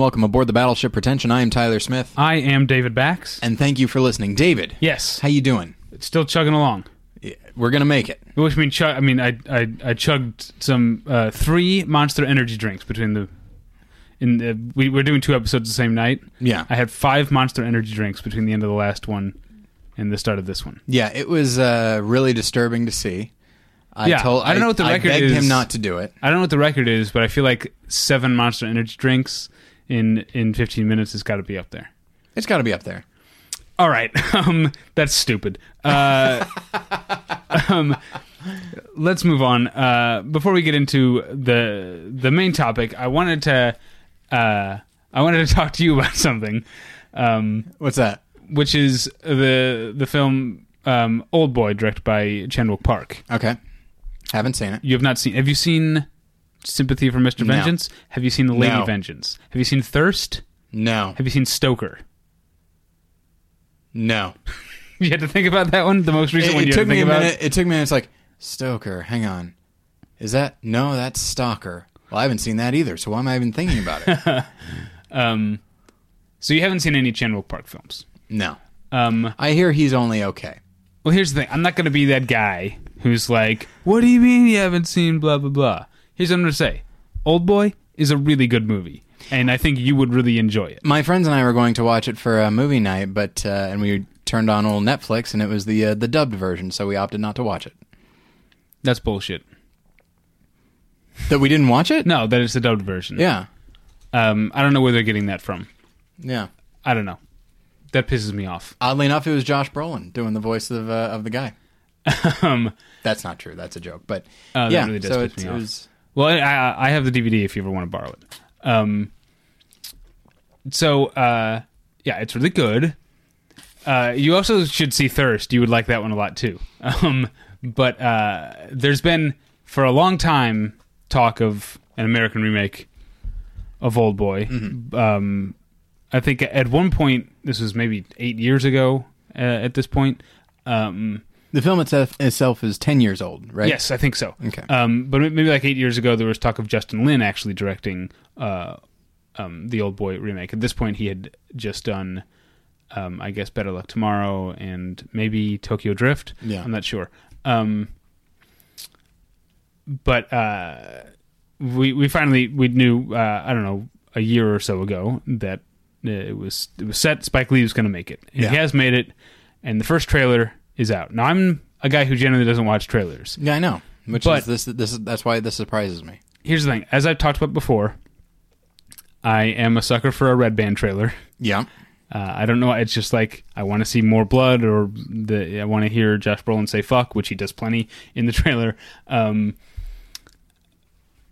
welcome aboard the battleship Pretension. I am Tyler Smith, I am David Bax. and thank you for listening. David, yes, how you doing? it's still chugging along. Yeah, We're gonna make it. Which means, chug, I mean, I, I I chugged some uh, three Monster Energy drinks between the. In the, we we're doing two episodes the same night. Yeah, I had five Monster Energy drinks between the end of the last one and the start of this one. yeah. It was uh, really disturbing to see. I Yeah, told. I don't know what the I record begged is. him not to do it. I don't know what the record is, but I feel like seven Monster Energy drinks in in 15 minutes has got to be up there. It's got to be up there. All right, um, that's stupid. Uh, um, let's move on. Uh, before we get into the the main topic, I wanted to uh, I wanted to talk to you about something, um, What's that? which is the the film um, Old Boy, directed by Chan Wook Park. Okay, haven't seen it. You have not seen? Have you seen Sympathy for Mr. No. Vengeance? Have you seen The Lady No. Vengeance? Have you seen Thirst? No, Have you seen Stoker? no. You had to think about that one. The most recent It, one it you took had to me think a about. minute. It took me. a minute. It's like Stoker. Hang on. Is that no? That's Stalker. Well, I haven't seen that either. So why am I even thinking about it? Um, so you haven't seen any Chan Wook Park films. no. Um, I hear he's only okay. well, here's the thing. I'm not going to be that guy who's like, "What do you mean you haven't seen blah blah blah?" Here's what I'm going to say: Old Boy is a really good movie, and I think you would really enjoy it. My friends and I were going to watch it for a movie night, but uh, and we turned on old Netflix, and it was the uh, the dubbed version, so we opted not to watch it. That's bullshit. That we didn't watch it? No, that is the dubbed version. Yeah, Um, I don't know where they're getting that from. yeah. I don't know. That pisses me off. Oddly enough, it was Josh Brolin doing the voice of uh, of the guy. um, That's not true. That's a joke. But that yeah, really does so piss it, me it was. Well, I, I have the DVD if you ever want to borrow it. Um, so uh, yeah, it's really good. Uh, you also should see Thirst. You would like that one a lot too. Um, but uh, there's been for a long time talk of an American remake of Old Boy. Um, I think at one point this was maybe eight years ago. Uh, at this point, um, The film itself, itself is ten years old, right? Yes, I think so. Okay. Um, but maybe like eight years ago, there was talk of Justin Lin actually directing uh, um, the Old Boy remake. At this point, he had just done, um, I guess, Better Luck Tomorrow and maybe Tokyo Drift. Yeah. I'm not sure. Um, but uh, we we finally we knew uh, I don't know a year or so ago that uh, it was it was set. Spike Lee was going to make it. And Yeah. He has made it, and the first trailer is out. Now I'm a guy who generally doesn't watch trailers. Yeah, I know. Which But- is this? This is that's why this surprises me. here's the thing as i've talked about before i am a sucker for a red band trailer Yeah. uh, i don't know it's just like i want to see more blood or the i want to hear josh brolin say fuck which he does plenty in the trailer um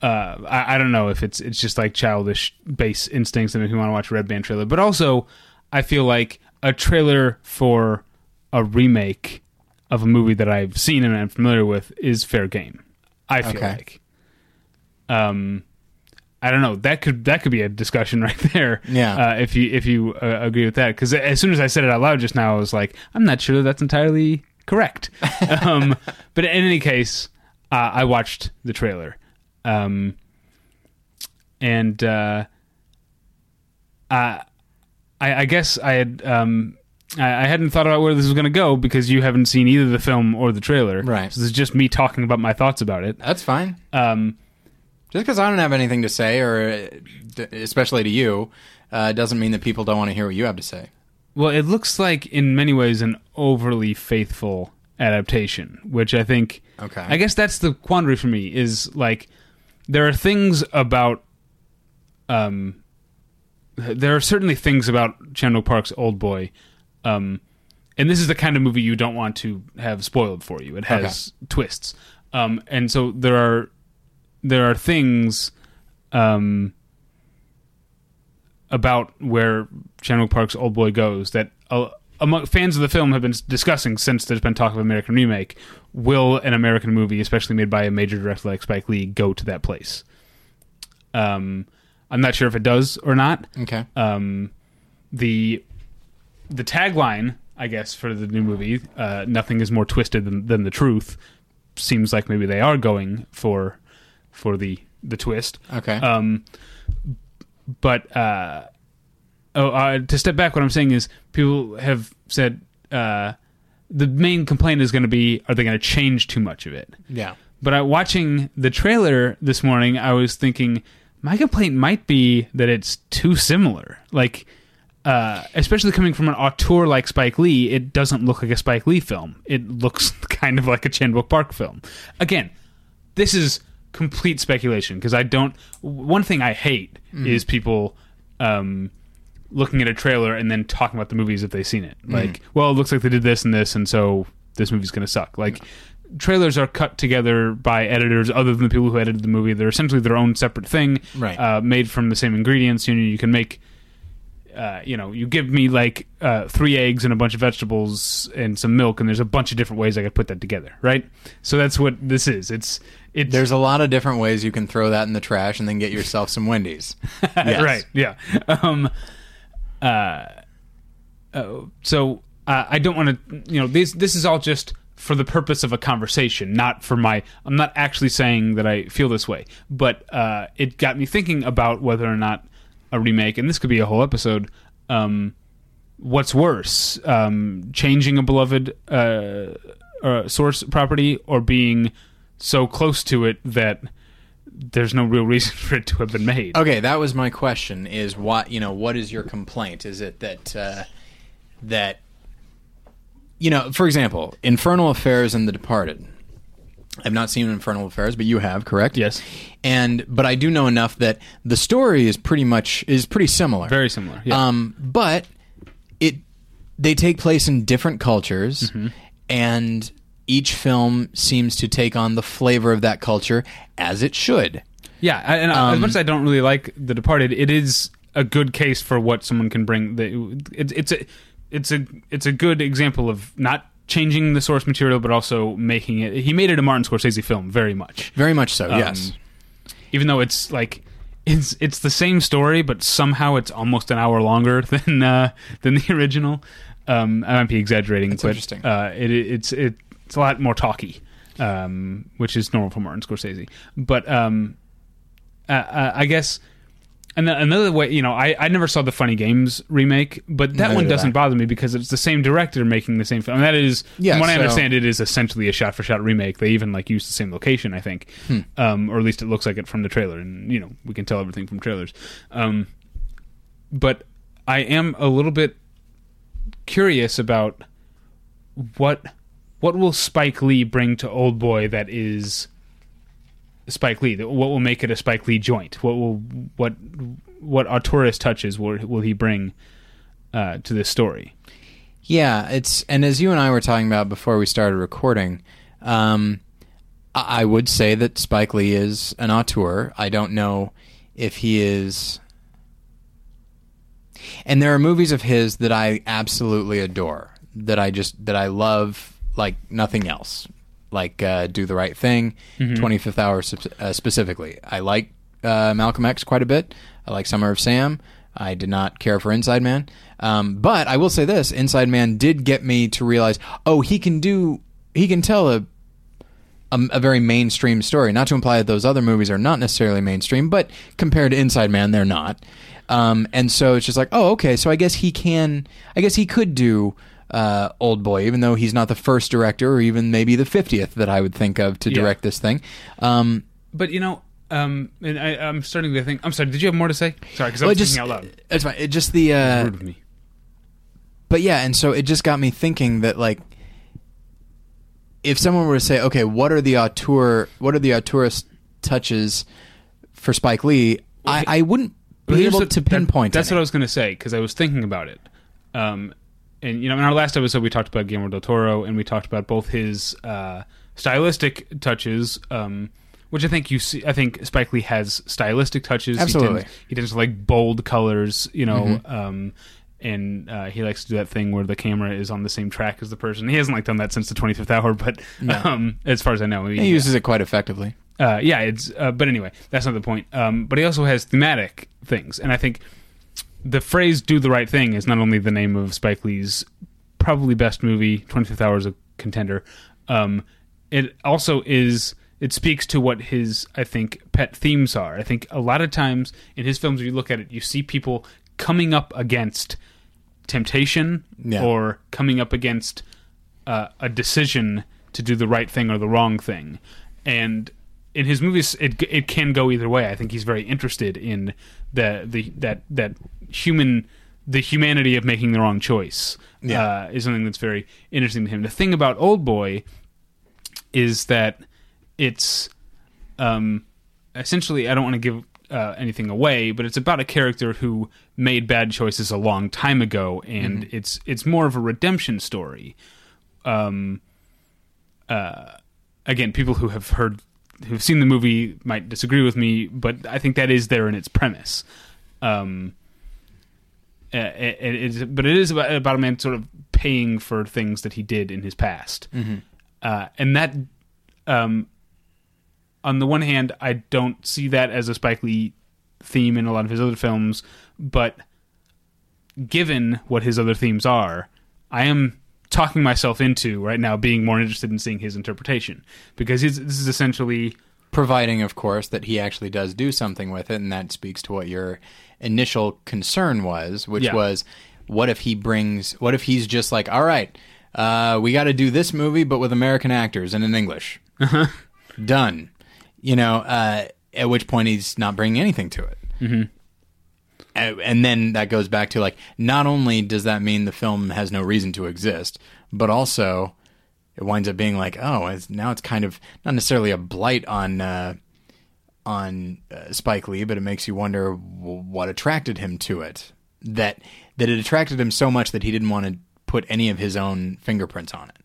uh, I, I don't know if it's it's just like childish base instincts that make me want to watch a red band trailer, but also I feel like a trailer for a remake of a movie that I've seen and I'm familiar with is fair game. I feel Okay. like. Um, I don't know. That could that could be a discussion right there. Yeah. Uh, if you if you uh, agree with that, because as soon as I said it out loud just now, I was like, I'm not sure that's entirely correct. um, but in any case, uh, I watched the trailer, um, and uh, I, I I guess I had um, I, I hadn't thought about where this was going to go because you haven't seen either the film or the trailer. Right. So this is just me talking about my thoughts about it. That's fine. Um, Just because I don't have anything to say, or uh, especially to you, uh, doesn't mean that people don't want to hear what you have to say. Well, it looks like in many ways an overly faithful adaptation, which I think Okay. I guess that's the quandary for me is like there are things about um there are certainly things about Chan Wook Park's Old Boy um and this is the kind of movie you don't want to have spoiled for you. It has twists. Um and so there are there are things um about where Chan Wook Park's Old Boy goes that uh, among fans of the film have been discussing since there's been talk of American remake. Will an American movie, especially made by a major director like Spike Lee, go to that place? Um, I'm not sure if it does or not. Okay. Um, the the tagline, I guess, for the new movie, uh, "Nothing is more twisted than, than the truth," seems like maybe they are going for for the the twist. Okay. Um, but uh, oh, uh, to step back, what I'm saying is people have said uh, the main complaint is going to be are they going to change too much of it? Yeah. But I, watching the trailer this morning, I was thinking my complaint might be that it's too similar. Like, uh, especially coming from an auteur like Spike Lee, it doesn't look like a Spike Lee film. It looks kind of like a Chan Park film. Again, this is complete speculation because I don't. One thing I hate is people um, looking at a trailer and then talking about the movies if they've seen it. Like, well, it looks like they did this and this, and so this movie's going to suck. Like, trailers are cut together by editors other than the people who edited the movie. They're essentially their own separate thing, Right. Uh, made from the same ingredients. You know, you can make. Uh, you know, you give me like uh, three eggs and a bunch of vegetables and some milk, and there's a bunch of different ways I could put that together, right? So that's what this is. It's it's There's a lot of different ways you can throw that in the trash and then get yourself some Wendy's. Right yeah um uh, uh so uh, i don't want to you know this this is all just for the purpose of a conversation not for my i'm not actually saying that i feel this way but uh it got me thinking about whether or not a remake and this could be a whole episode um what's worse um changing a beloved uh, uh source property or being so close to it that there's no real reason for it to have been made Okay, that was my question. Is what you know? What is your complaint? Is it that uh, that you know? For example, Infernal Affairs and The Departed. I've not seen Infernal Affairs, but you have, correct? Yes. And but I do know enough that the story is pretty much is pretty similar. Very similar. Yeah. Um, but it they take place in different cultures, Mm-hmm. and each film seems to take on the flavor of that culture as it should. yeah. And um, as much as I don't really like The Departed, it is a good case for what someone can bring. It, it's a it's a it's a good example of not changing the source material, but also making it. He made it a Martin Scorsese film, very much. Very much so. Um, yes. Even though it's like it's it's the same story, but somehow it's almost an hour longer than uh, than the original. Um, I might be exaggerating, but interesting. Uh, it, it's it, it's a lot more talky, um, which is normal for Martin Scorsese. But um, uh, I guess. And then another way, you know, I, I never saw the Funny Games remake, but that Neither one did doesn't I. bother me because it's the same director making the same film. And that is, Yeah, from what I so- understand, it is essentially a shot for shot remake. They even like use the same location, I think, Hmm. um, or at least it looks like it from the trailer. And you know, we can tell everything from trailers. Um, but I am a little bit curious about what what will Spike Lee bring to Old Boy that is Spike Lee? What will make it a Spike Lee joint? What will what what auteurist touches will will he bring uh, to this story? Yeah, it's and as you and I were talking about before we started recording, um, I, I would say that Spike Lee is an auteur. I don't know if he is, and there are movies of his that I absolutely adore, that I just that I love like nothing else, like uh, Do the Right Thing, Twenty Fifth Hour uh, specifically. I like uh, Malcolm X quite a bit. I like Summer of Sam. I did not care for Inside Man, um, but I will say this: Inside Man did get me to realize, oh, he can do, he can tell a a, a very mainstream story. Not to imply that those other movies are not necessarily mainstream, but compared to Inside Man, they're not. Um, and so it's just like, oh, okay. So I guess he can. I guess he could do uh, Old Boy, even though he's not the first director, or even maybe the fiftieth that I would think of to Yeah. direct this thing. Um, But you know, um, and I, I'm starting to think. I'm sorry. Did you have more to say? Sorry, because I well, was it just thinking out loud. it's fine. It just the. Uh, Rude of me. but yeah, and so it just got me thinking that like if someone were to say, okay, what are the auteur what are the auteurist touches for Spike Lee, I, I wouldn't be able the- to that- pinpoint. that's any. what I was going to say because I was thinking about it. Um, and you know, in our last episode, we talked about Guillermo del Toro, and we talked about both his uh, stylistic touches, um, which I think you see. I think Spike Lee has stylistic touches. He Absolutely. tends, he tends to like bold colors, you know. Mm-hmm. Um, and uh, he likes to do that thing where the camera is on the same track as the person. He hasn't like done that since the Twenty Fifth Hour, but um, as far as I know, he uses it quite effectively. uh, yeah, it's. Uh, but anyway, that's not the point. Um, but he also has thematic things, and I think the phrase "do the right thing" is not only the name of Spike Lee's probably best movie. Twenty Fifth Hour is a contender. Um, it also is it speaks to what his I think pet themes are. I think a lot of times in his films, if you look at it, you see people coming up against temptation Yeah. or coming up against uh, a decision to do the right thing or the wrong thing, and in his movies, it it can go either way. I think he's very interested in the the that that human the humanity of making the wrong choice Yeah. uh, is something that's very interesting to him. The thing about Old Boy is that it's um, essentially I don't want to give uh, anything away, but it's about a character who made bad choices a long time ago, and it's it's more of a redemption story. Um, uh, again, people who have heard who've seen the movie might disagree with me, but I think that is there in its premise. Um, uh, it, it is, but it is about, about a man sort of paying for things that he did in his past, uh, and that, um, on the one hand, I don't see that as a Spike Lee theme in a lot of his other films, but given what his other themes are, I am talking myself into right now being more interested in seeing his interpretation. Because this is essentially providing of course that he actually does do something with it and that speaks to what your initial concern was which Yeah. was what if he brings what if he's just like all right uh, we got to do this movie but with american actors and in english done you know uh, at which point he's not bringing anything to it mm-hmm. and then that goes back to like not only does that mean the film has no reason to exist but also it winds up being like, oh, it's, now it's kind of not necessarily a blight on uh, on uh, Spike Lee, but it makes you wonder w- what attracted him to it. That that it attracted him so much that he didn't want to put any of his own fingerprints on it.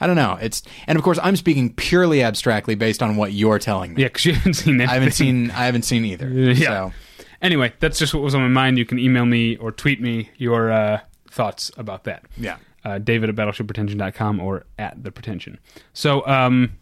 I don't know. It's and of course I'm speaking purely abstractly based on what you're telling me. yeah, because you haven't seen anything. I haven't seen I haven't seen either. Yeah. So Anyway, that's just what was on my mind. You can email me or tweet me your uh, thoughts about that. yeah. Uh, david at battleshippretension.com or at the pretension. So, um,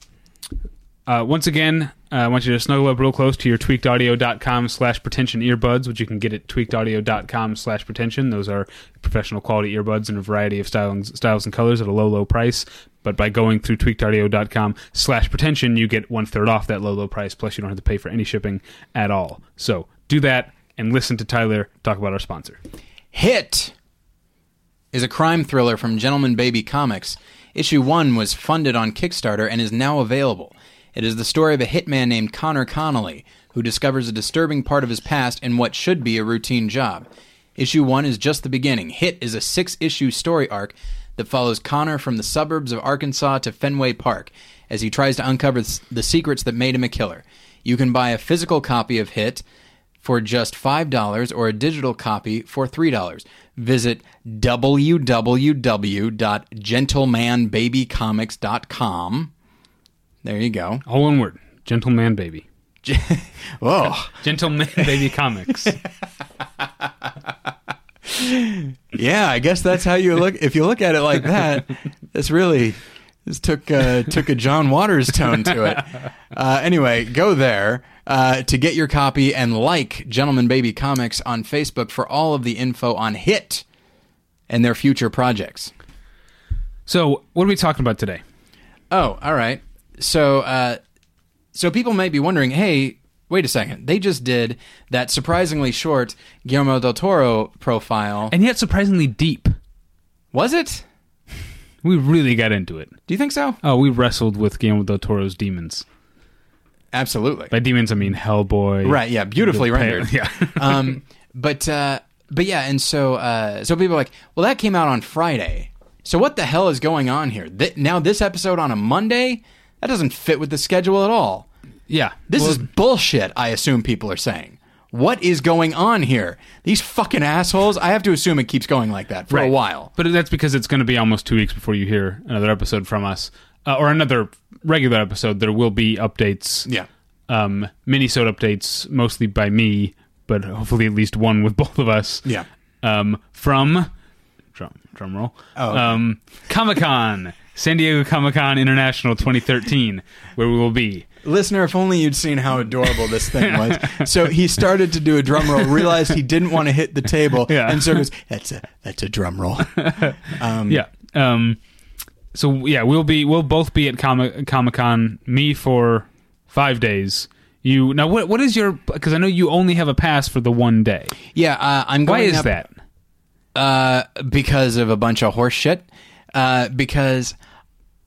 uh, once again, uh, I want you to snuggle up real close to your tweakedaudio.com slash pretension earbuds, which you can get at tweakedaudio.com slash pretension. Those are professional quality earbuds in a variety of styles, styles and colors at a low, low price. But by going through tweakedaudio.com slash pretension, you get one third off that low, low price. Plus, you don't have to pay for any shipping at all. So do that and listen to Tyler talk about our sponsor. Hit is a crime thriller from Gentleman Baby Comics. Issue 1 was funded on Kickstarter and is now available. It is the story of a hitman named Connor Connolly who discovers a disturbing part of his past in what should be a routine job. Issue 1 is just the beginning. Hit is a six issue story arc that follows Connor from the suburbs of Arkansas to Fenway Park as he tries to uncover the secrets that made him a killer. You can buy a physical copy of Hit for just $5 or a digital copy for $3. Visit www.gentlemanbabycomics.com. There you go. All one word Gentleman Baby. Whoa. Gentleman Baby Comics. Yeah, I guess that's how you look. If you look at it like that, this really this took uh, took a John Waters tone to it. Uh, anyway, go there uh, to get your copy and like Gentleman Baby Comics on Facebook for all of the info on Hit and their future projects. So, what are we talking about today? Oh, all right. So, uh, so people might be wondering, hey, wait a second. They just did that surprisingly short Guillermo del Toro profile. And yet, surprisingly deep. Was it? We really got into it. Do you think so? Oh, we wrestled with Guillermo del Toro's demons. Absolutely. By demons, I mean Hellboy. Right. Yeah. Beautifully the rendered. Yeah. um, but uh, but yeah, and so uh, so people are like, well, that came out on Friday. So what the hell is going on here? Th- now this episode on a Monday? That doesn't fit with the schedule at all. yeah. This Well, is bullshit. I assume people are saying. What is going on here? These fucking assholes. I have to assume it keeps going like that for a while. But that's because it's going to be almost two weeks before you hear another episode from us, uh, or another regular episode. There will be updates. Yeah. Um, mini-sode updates, mostly by me, but hopefully at least one with both of us. Yeah. um, from drum drum roll Oh, okay. um, Comic Con San Diego Comic Con International 2013, where we will be. Listener, if only you'd seen how adorable this thing was. So he started to do a drum roll, realized he didn't want to hit the table, Yeah. and so goes, "That's a that's a drum roll." Um, Yeah. Um, so yeah, we'll be we'll both be at Comic Comic Con. Me for five days. You now what what is your because I know you only have a pass for the one day. Yeah, uh, I'm going. To Why is up- that? Uh, because of a bunch of horse shit. Uh, because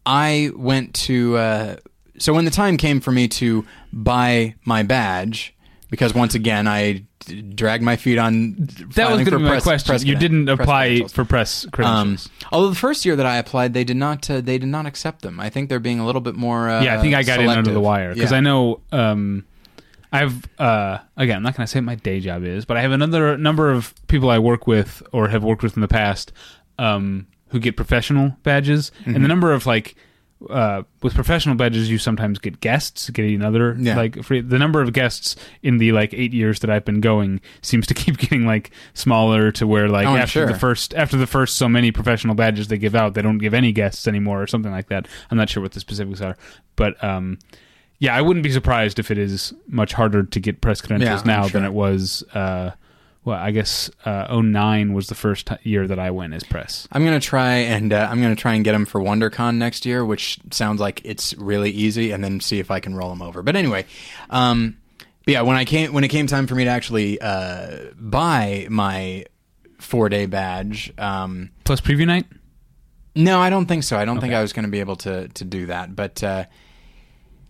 I went to. Uh, so when the time came for me to buy my badge, because once again I dragged my feet on. That was going to be my press- question. press you didn't press apply for press Um, credentials. although the first year that I applied, they did not. Uh, they did not accept them. I think they're being a little bit more. Uh, yeah, I think I got in under the wire because Yeah. I know um, I have uh, again. I'm not going to say what my day job is, but I have another number of people I work with or have worked with in the past um, who get professional badges, and Mm-hmm. the number of like. Uh, with professional badges, you sometimes get guests, getting another Yeah. like free. The number of guests in the like eight years that I've been going seems to keep getting like smaller to where like Oh, after the first after the first so many professional badges they give out, they don't give any guests anymore or something like that. I'm not sure what the specifics are, but um, yeah, I wouldn't be surprised if it is much harder to get press credentials Yeah, now sure. than it was. Uh, well, I guess uh, 09 was the first ti year that I went as press. I'm gonna try and uh, I'm gonna try and get them for WonderCon next year, which sounds like it's really easy, and then see if I can roll them over. But anyway, um, but yeah, when I came when it came time for me to actually uh, buy my four day badge, um, Plus preview night. no, I don't think so. I don't think I was going to be able to to do that. But, uh,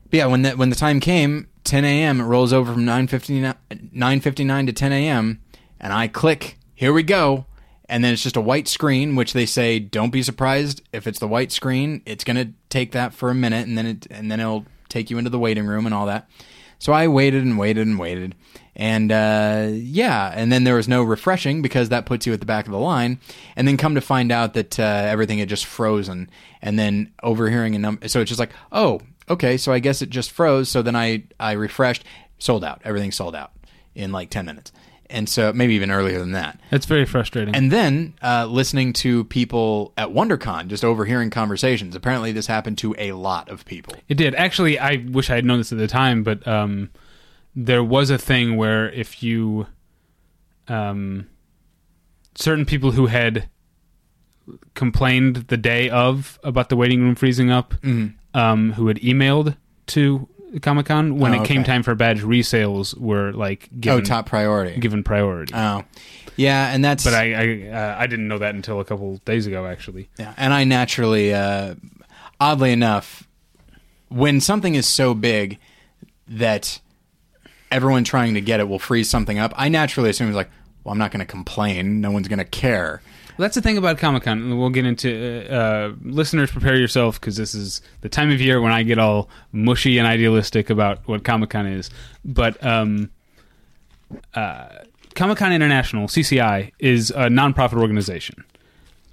but yeah, when the when the time came, 10 a.m. It rolls over from 9:59 9:59 to 10 a.m. and I click. Here we go. And then it's just a white screen, which they say don't be surprised if it's the white screen. It's going to take that for a minute, and then it and then it'll take you into the waiting room and all that. So I waited and waited and waited, and uh, yeah, and then there was no refreshing because that puts you at the back of the line, and then come to find out that uh, everything had just frozen, and then overhearing a number, so it's just like, oh, okay, so I guess it just froze. So then I I refreshed, sold out, everything sold out in like ten minutes, and so maybe even earlier than that. That's very frustrating. And then uh, listening to people at WonderCon, just overhearing conversations. Apparently, this happened to a lot of people. It did. Actually, I wish I had known this at the time, but um, there was a thing where if you, um, certain people who had complained the day of about the waiting room freezing up, um, who had emailed to Comic Con when Oh, it came okay. time for badge resales, were like given oh, top priority. given priority. Oh, yeah, and that's but I I, uh, I didn't know that until a couple days ago, actually. Yeah, and I naturally, uh, oddly enough, when something is so big that everyone trying to get it will freeze something up, I naturally assume it's like, well, I'm not going to complain. No one's going to care. That's the thing about Comic Con. and We'll get into uh, uh, listeners. Prepare yourself because this is the time of year when I get all mushy and idealistic about what Comic Con is. But um, uh, Comic Con International (CCI) is a nonprofit organization,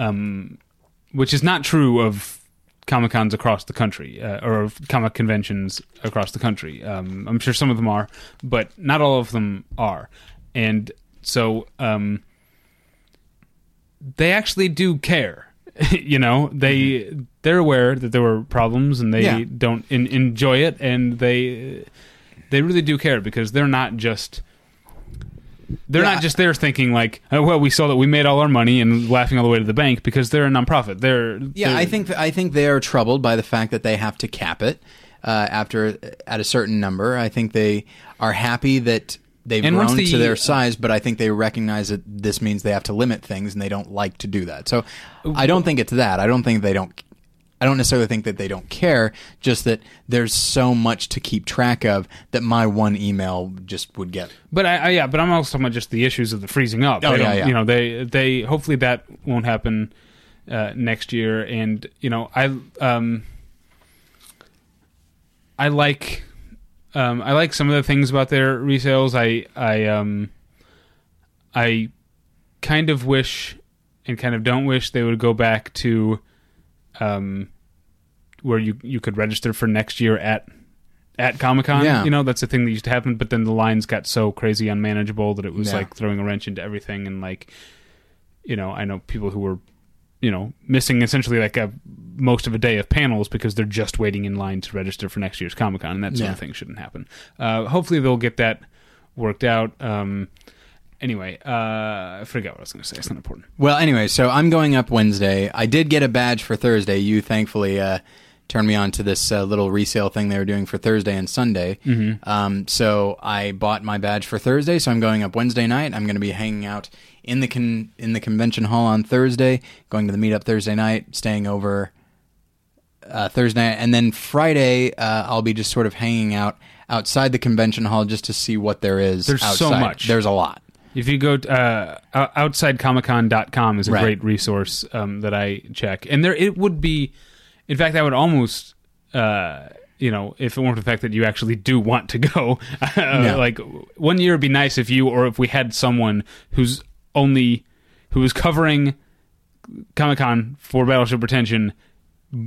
um, which is not true of Comic Cons across the country uh, or of comic conventions across the country. Um, I'm sure some of them are, but not all of them are. And so. They actually do care. you know, they they're aware that there were problems and they Yeah. don't in, enjoy it, and they they really do care because they're not just they're Yeah, not just there thinking like, oh, well, we saw that we made all our money and laughing all the way to the bank because they're a nonprofit. They're Yeah, they're- I think I think they are troubled by the fact that they have to cap it uh, after at a certain number. I think they are happy that they've And grown the- to their size, but I think they recognize that this means they have to limit things, and they don't like to do that. So I don't think it's that. I don't think they don't. I don't necessarily think that they don't care. Just that there's so much to keep track of that my one email just would get. But I, I yeah, but I'm also talking about just the issues of the freezing up. Oh, They yeah, yeah. You know, they they hopefully that won't happen uh, next year. And you know, I um I like um I like some of the things about their resales. I I um I kind of wish and kind of don't wish they would go back to um where you you could register for next year at at Comic Con. Yeah. You know, that's the thing that used to happen, but then the lines got so crazy unmanageable that it was Yeah. like throwing a wrench into everything and like you know, I know people who were you know, missing essentially like a most of a day of panels because they're just waiting in line to register for next year's Comic Con, and that sort of thing shouldn't happen. Uh, hopefully, they'll get that worked out. Um, anyway, uh, I forgot what I was going to say. It's not important. Well, anyway, so I'm going up Wednesday. I did get a badge for Thursday. You thankfully uh, turned me on to this uh, little resale thing they were doing for Thursday and Sunday. Mm-hmm. Um, so I bought my badge for Thursday. So I'm going up Wednesday night. I'm going to be hanging out in the con- in the convention hall on Thursday. Going to the meetup Thursday night. Staying over uh, Thursday, night. and then Friday uh, I'll be just sort of hanging out outside the convention hall just to see what there is. There's so much. There's a lot. If you go uh, ou- outsidecomiccon.com is a Right. great resource um, that I check. And there it would be in fact I would almost uh, you know, if it weren't for the fact that you actually do want to go, uh, like one year would be nice if you or if we had someone who's only who was covering Comic Con for Battleship Pretension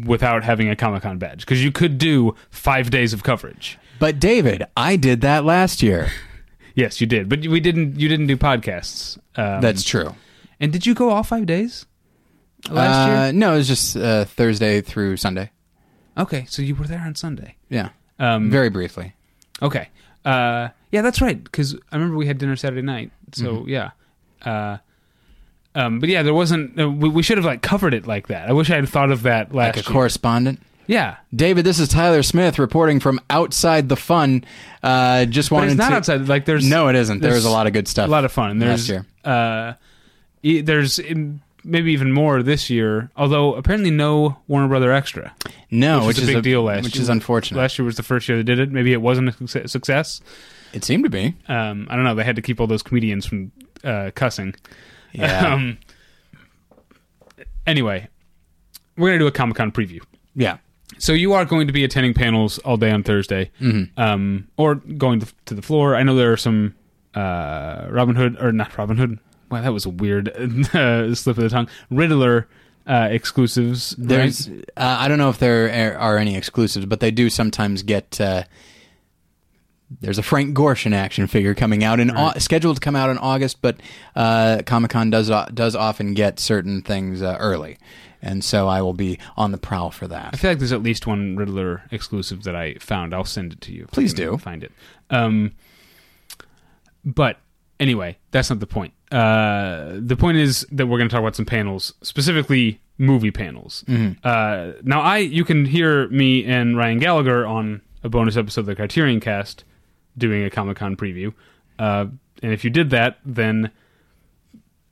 without having a Comic Con badge because you could do five days of coverage. But David, I did that last year. Yes, you did, but we didn't. You didn't do podcasts. Um, That's true. And did you go all five days last Uh, year? No, it was just uh, Thursday through Sunday. Okay, so you were there on Sunday. Yeah, Um, very briefly. okay. Uh, yeah, that's right. Because I remember we had dinner Saturday night. So yeah. Uh, um, but yeah, there wasn't. Uh, we, we should have like covered it like that. I wish I had thought of that last Like a year. correspondent. Yeah, David, this is Tyler Smith reporting from outside the fun. Uh, just but wanted it's not to. outside. Like there's No, it isn't. There there's was a lot of good stuff. a lot of fun. And last there's year. uh, e- there's maybe even more this year. Although apparently no Warner Brother Extra. No, which, which, was a big deal last which year. is unfortunate. Last year was the first year they did it. Maybe it wasn't a success- success. it seemed to be. Um, I don't know. They had to keep all those comedians from uh, cussing. Yeah, Um, anyway, we're gonna do a Comic Con preview. yeah. So you are going to be attending panels all day on Thursday, Mm-hmm. um, or going to, to the floor. I know there are some uh, Robin Hood or not Robin Hood. Wow, that was a weird uh, slip of the tongue. Riddler uh, exclusives. right? There's. Uh, I don't know if there are any exclusives, but they do sometimes get. Uh, there's a Frank Gorshin action figure coming out in au- scheduled to come out in August, but uh, Comic Con does o- does often get certain things uh, early, and so I will be on the prowl for that. I feel like there's at least one Riddler exclusive that I found. I'll send it to you. Please do. find it. Um, but anyway, that's not the point. Uh, the point is that we're going to talk about some panels, specifically movie panels. Mm-hmm. Uh, now, I you can hear me and Ryan Gallagher on a bonus episode of the Criterion Cast doing a Comic Con preview. Uh, and if you did that, then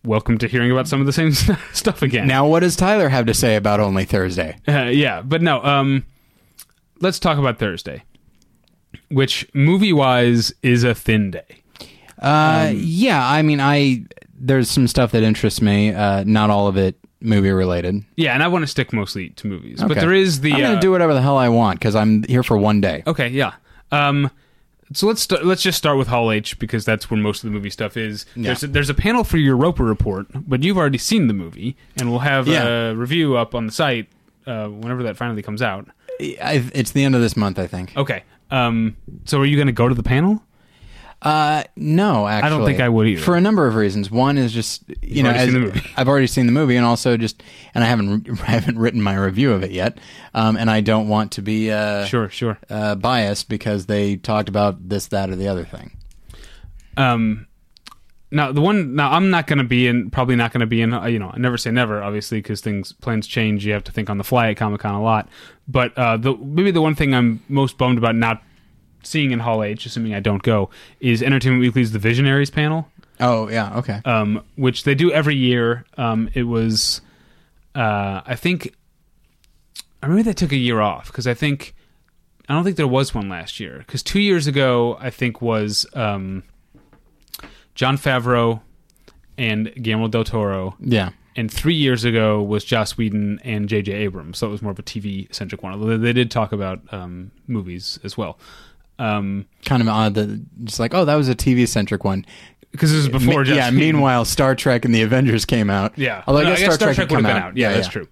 welcome to hearing about some of the same stuff again. Now, what does Tyler have to say about Only Thursday? Uh, yeah, but no. Um, let's talk about Thursday, which movie wise is a thin day. Uh, yeah, I mean, I there's some stuff that interests me. Uh, not all of it movie related. Yeah, and I want to stick mostly to movies, but there is the. I'm gonna uh, do whatever the hell I want because I'm here for one day. Okay, yeah. Um, so let's st- let's just start with Hall H because that's where most of the movie stuff is. Yeah. There's a, there's a panel for your Roper report, but you've already seen the movie, and we'll have Yeah. a review up on the site uh, whenever that finally comes out. I, it's the end of this month, I think. Okay. Um, so are you going to go to the panel? Uh, no, actually, I don't think I would either. For a number of reasons. One is just you know, already as- seen the movie. I've already seen the movie, and also just, and I haven't, I haven't written my review of it yet, um, and I don't want to be uh, Sure, sure. uh, biased because they talked about this, that, or the other thing. Um, now the one now I'm not going to be in, probably not going to be in. uh, You know, I never say never, obviously, because things plans change. You have to think on the fly at Comic Con a lot. But uh, the maybe the one thing I'm most bummed about not seeing in Hall H, assuming I don't go, is Entertainment Weekly's The Visionaries panel, Oh yeah, okay. um, which they do every year. Um, it was, uh, I think, I remember they took a year off because I think I don't think there was one last year because two years ago I think was um, Jon Favreau and Guillermo del Toro, yeah, and three years ago was Joss Whedon and J.J. Abrams. So it was more of a TV centric one. Although they did talk about um, movies as well. Um, kind of odd that just like, oh, that was a TV centric one. because this is before Me- yeah. Meanwhile, Star Trek and the Avengers came out. Yeah. Although No, I guess, Star, Trek, had would have been out. out. Yeah, that's true.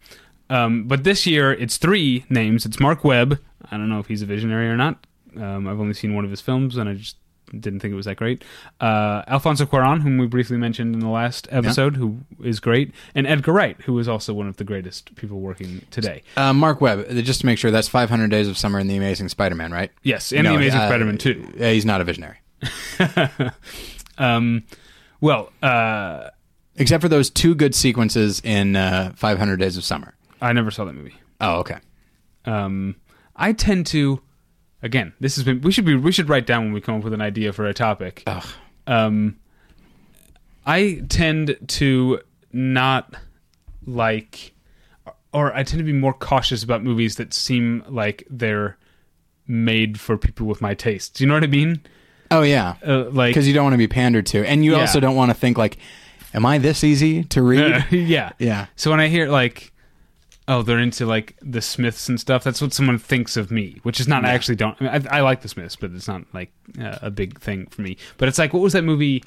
Um, but this year it's three names. It's Marc Webb. I don't know if he's a visionary or not. Um, I've only seen one of his films, and I just didn't think it was that great. Uh, Alfonso Cuarón, whom we briefly mentioned in the last episode, who is great, and Edgar Wright, who is also one of the greatest people working today. Uh, Marc Webb, uh, just to make sure, that's 500 Days of Summer in the Amazing Spider-Man, right? Yes, and No, the Amazing uh, Spider-Man too. uh, he's not a visionary. Um, Well, uh, except for those two good sequences in uh, 500 Days of Summer. I never saw that movie. Oh, okay. Um, I tend to, again, this has been. We should be. We should write down when we come up with an idea for a topic. Ugh. Um, I tend to not like, or I tend to be more cautious about movies that seem like they're made for people with my taste. Do you know what I mean? Oh yeah, Uh, like, because you don't want to be pandered to, and you Yeah. also don't want to think like, "Am I this easy to read?" Yeah. yeah. So when I hear like, oh, they're into like the Smiths and stuff, that's what someone thinks of me, which is not. I actually don't. I, mean, I, I like the Smiths, but it's not like uh, a big thing for me. But it's like, what was that movie?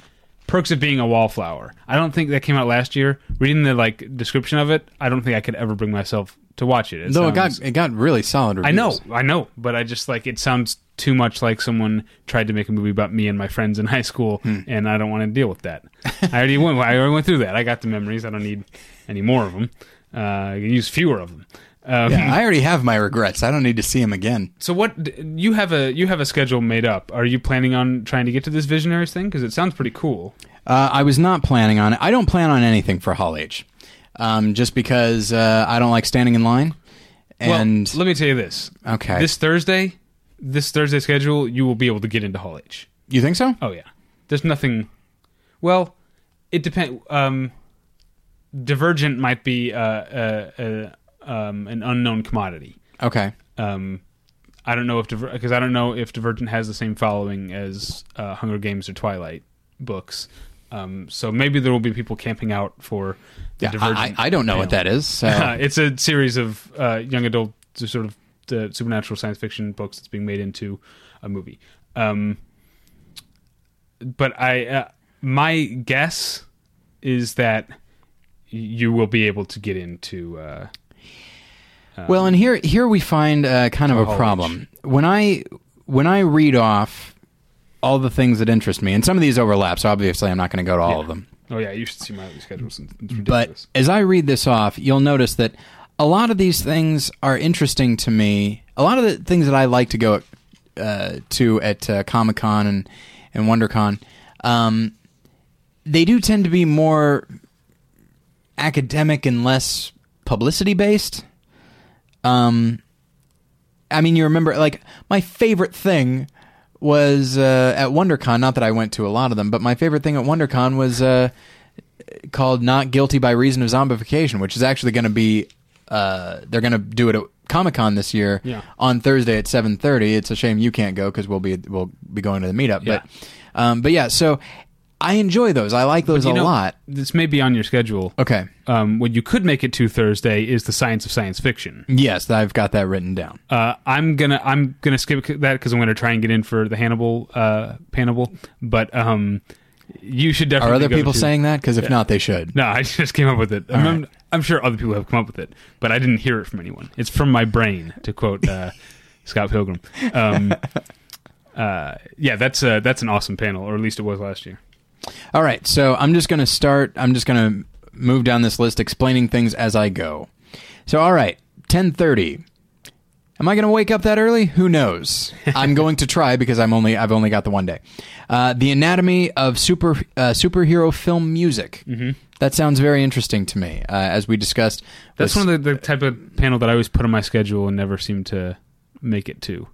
Perks of Being a Wallflower. I don't think that came out last year. Reading the like description of it, I don't think I could ever bring myself to watch it. it Though it got it got really solid reviews. I know, I know, but I just like it sounds too much like someone tried to make a movie about me and my friends in high school, Hmm. and I don't want to deal with that. I already went. I already went through that. I got the memories. I don't need any more of them. Uh, use fewer of them. Um, Yeah, I already have my regrets. I don't need to see him again. so what you have a you have a schedule made up? Are you planning on trying to get to this Visionaries thing? Because it sounds pretty cool. Uh, I was not planning on it. I don't plan on anything for Hall H, um, just because uh, I don't like standing in line. And well, let me tell you this: okay, this Thursday, this Thursday schedule, you will be able to get into Hall H. you think so? Oh yeah. There's nothing. Well, it depends. Um, Divergent might be uh, uh, uh, um, an unknown commodity. Okay. Um, I don't know if because I don't know if Divergent has the same following as uh, Hunger Games or Twilight books. Um, so maybe there will be people camping out for the Yeah, I, Divergent. I I don't know what that is. So it's a series of uh, young adult sort of supernatural science fiction books that's being made into a movie. Um, but I, uh, my guess is that you will be able to get into. Uh, Well, and here here we find uh, kind of a problem. When I when I read off all the things that interest me, and some of these overlap, so obviously I'm not going to go to all Yeah. of them. oh yeah, you should see my schedule. It's But as I read this off, you'll notice that a lot of these things are interesting to me. A lot of the things that I like to go uh, to at uh, Comic Con and and WonderCon, um, they do tend to be more academic and less publicity based. Um, I mean, you remember like my favorite thing was uh, at WonderCon. Not that I went to a lot of them, but my favorite thing at WonderCon was uh, called "Not Guilty by Reason of Zombification," which is actually going to be uh, they're going to do it at Comic Con this year Yeah. on Thursday at seven thirty. It's a shame you can't go because we'll be we'll be going to the meetup. Yeah. But um, but yeah, so I enjoy those. I like those a know, lot. This may be on your schedule. Okay. Um, what you could make it to Thursday is the science of science fiction. Yes, I've got that written down. Uh, I'm gonna I'm gonna skip that because I'm gonna try and get in for the Hannibal uh, Hannibal. But um, you should definitely. Are other people to- saying that? Because if not, they should. No, I just came up with it. I'm, All I'm, I'm sure other people have come up with it, but I didn't hear it from anyone. It's from my brain, to quote uh, Scott Pilgrim. Um, uh, yeah, that's uh, that's an awesome panel, or at least it was last year. All right, so I'm just going to start. I'm just going to move down this list, explaining things as I go. So, all right, 10:30. Am I going to wake up that early? Who knows? I'm going to try because I'm only I've only got the one day. Uh, the anatomy of super uh, superhero film music. Mm-hmm. That sounds very interesting to me. Uh, as we discussed, That's was- one of the, the type of panel that I always put on my schedule and never seem to make it to.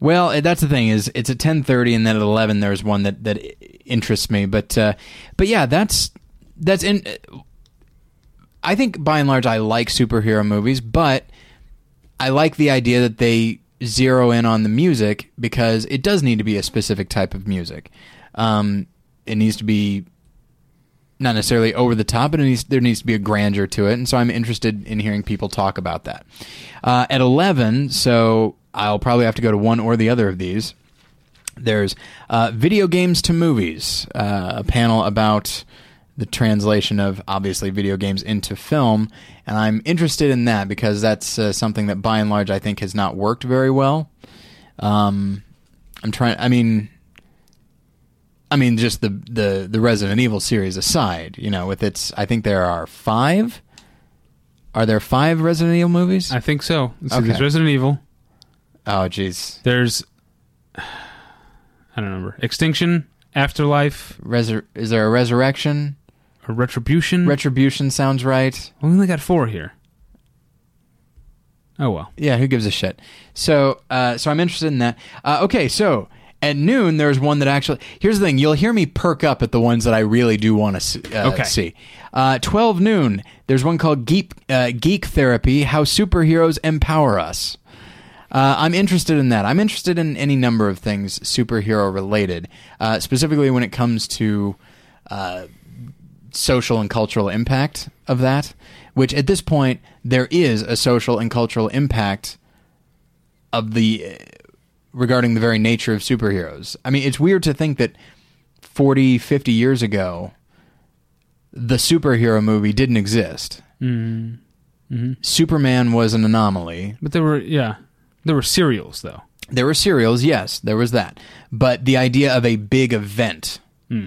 Well, eh, that's the thing is it's at ten thirty, and then at eleven there's one that that interests me. But uh, but yeah, that's that's in. I think by and large I like superhero movies, but I like the idea that they zero in on the music because it does need to be a specific type of music. Um, it needs to be not necessarily over the top, but needs, there needs to be a grandeur to it. And so I'm interested in hearing people talk about that. Uh, at 11, so I'll probably have to go to one or the other of these. There's uh, video games to movies, uh, a panel about the translation of obviously video games into film, and I'm interested in that because that's uh, something that by and large I think has not worked very well. Um, I'm trying. I mean, I mean, just the the the Resident Evil series aside, you know, with its, I think there are five. Are there five Resident Evil movies? I think so. So Okay. There's Resident Evil. Oh, jeez. There's I don't remember Extinction Afterlife, Resur- is there a resurrection? or Retribution. Retribution sounds right. we only got four here. Oh well. Yeah, who gives a shit? So, uh, so I'm interested in that. Uh, okay, so at noon there's one that actually. Here's the thing: you'll hear me perk up at the ones that I really do want to uh, Okay. see. Uh, Twelve noon. There's one called Geek uh, Geek Therapy: How Superheroes Empower Us. Uh, I'm interested in that. I'm interested in any number of things superhero related, uh, specifically when it comes to uh, social and cultural impact of that. Which at this point there is a social and cultural impact of the uh, regarding the very nature of superheroes. I mean, it's weird to think that 40, 50 years ago the superhero movie didn't exist. Mm. Superman was an anomaly. But there were yeah, there were serials though. There were serials, yes, there was that. But the idea of a big event Hmm.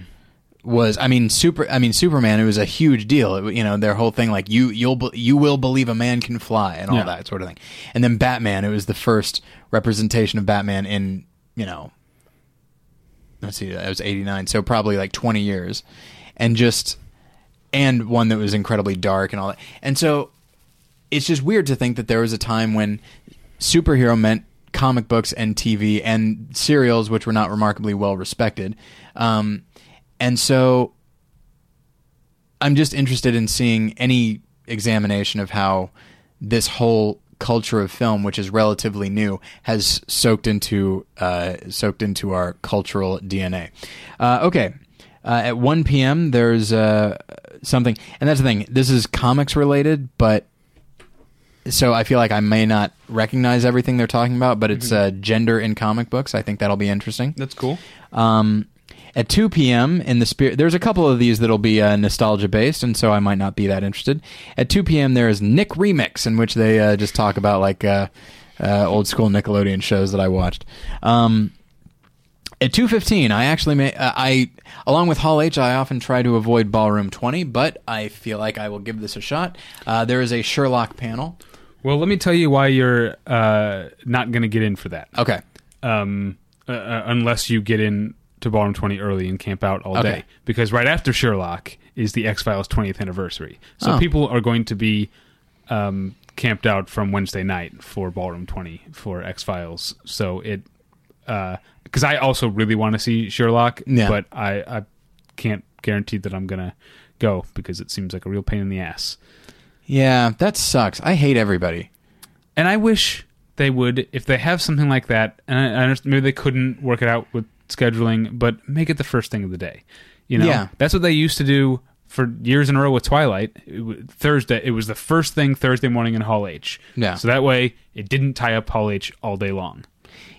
was I mean super I mean Superman it was a huge deal. It, you know, their whole thing like you, you'll, you will believe a man can fly and all Yeah. that sort of thing. And then Batman, it was the first representation of Batman in, you know, let's see, that was 89, so probably like 20 years. And just and one that was incredibly dark and all that. And so it's just weird to think that there was a time when superhero meant comic books and TV and serials, which were not remarkably well respected. Um, and so I'm just interested in seeing any examination of how this whole culture of film, which is relatively new, has soaked into uh, soaked into our cultural DNA. Uh, okay, uh, at 1 p.m. there's uh, something, and that's the thing. This is comics related, but so I feel like I may not recognize everything they're talking about, but it's uh, gender in comic books. I think that'll be interesting. That's cool. Um, at 2 p.m. in the spirit, there's a couple of these that'll be uh, nostalgia based, and so I might not be that interested. At 2 p.m. there is Nick Remix, in which they uh, just talk about like uh, uh, old school Nickelodeon shows that I watched. Um, at 2:15, I actually may uh, I along with Hall H, I often try to avoid Ballroom 20, but I feel like I will give this a shot. Uh, there is a Sherlock panel. Well, let me tell you why you're uh, not going to get in for that. Okay. um, uh, uh, unless you get in to Ballroom 20 early and camp out all Okay. day. Because right after Sherlock is the X Files 20th anniversary. So Oh. people are going to be um, camped out from Wednesday night for Ballroom 20 for X Files. So it. Because I also really want to see Sherlock, Yeah. but I, I can't guarantee that I'm going to go because it seems like a real pain in the ass. Yeah, that sucks. I hate everybody. And I wish they would, if they have something like that, and I, I understand maybe they couldn't work it out with scheduling, but make it the first thing of the day. You know, Yeah. that's what they used to do for years in a row with Twilight. It, Thursday, it was the first thing Thursday morning in Hall H. Yeah. So that way, it didn't tie up Hall H all day long.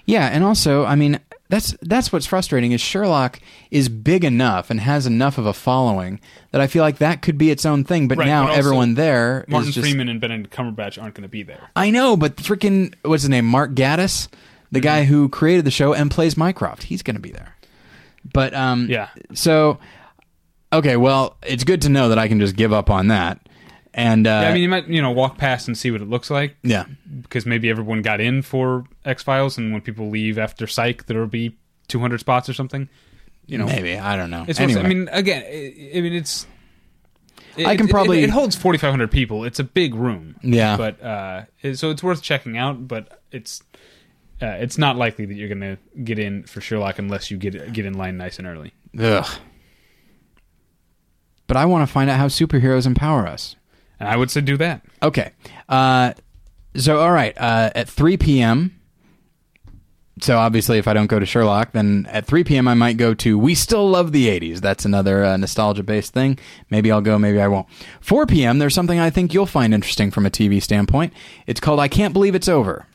Yeah, and also, I mean, that's that's what's frustrating is Sherlock is big enough and has enough of a following that I feel like that could be its own thing. But Right, now but everyone there, Martin just. Freeman and Benedict Cumberbatch aren't going to be there. I know, but freaking what's his name? Mark Gatiss, the Mm-hmm. guy who created the show and plays Mycroft. He's going to be there. But um, Yeah. So, okay, well, it's good to know that I can just give up on that. And uh, Yeah, I mean, you might you know walk past and see what it looks like yeah, because maybe everyone got in for X Files, and when people leave after Psych, there'll be 200 spots or something. You know, maybe I don't know. It's anyway, I mean, again, I, I mean, it's. I can it- probably- It, it holds 4,500 people. It's a big room. Yeah. But uh, so it's worth checking out. But it's uh, it's not likely that you're going to get in for Sherlock unless you get get in line nice and early. ugh. But I want to find out how superheroes empower us. And I would say do that. Okay. Uh, so, all right. Uh, at 3 p.m. So, obviously, if I don't go to Sherlock, then at 3 p.m., I might go to We Still Love the 80s. That's another uh, nostalgia based thing. Maybe I'll go, maybe I won't. 4 p.m., there's something I think you'll find interesting from a TV standpoint. It's called I Can't Believe It's Over.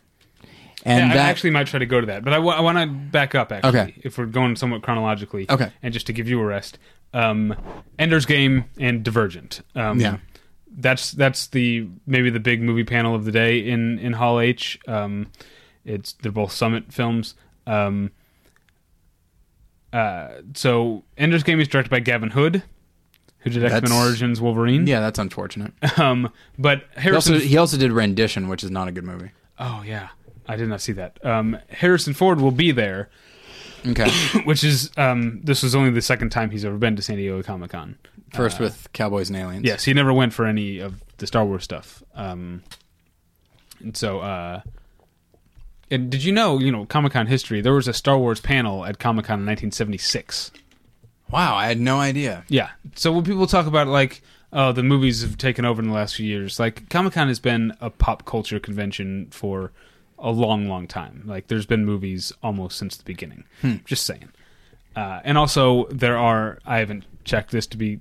And Yeah, that, I actually might try to go to that, but I, want to back up actually. Okay. If we're going somewhat chronologically, Okay. and just to give you a rest, um, Ender's Game and Divergent. Um, Yeah. that's that's the maybe the big movie panel of the day in in Hall H. Um, it's they're both Summit films. Um, uh, so Ender's Game is directed by Gavin Hood, who did X Men Origins Wolverine. yeah, that's unfortunate. Um, but He Harrison also, he also did Rendition, which is not a good movie. Oh yeah, I did not see that. Um, Harrison Ford will be there, Okay. which is um, this was only the second time he's ever been to San Diego Comic Con. First with Cowboys and Aliens. Yes, he never went for any of the Star Wars stuff. Um, and so, uh, and did you know, you know, Comic Con history? There was a Star Wars panel at Comic Con in 1976. Wow, I had no idea. Yeah. So when people talk about like, oh, the movies have taken over in the last few years, like Comic Con has been a pop culture convention for a long, long time. Like there's been movies almost since the beginning. Just saying. Uh, and also there are I haven't checked this to be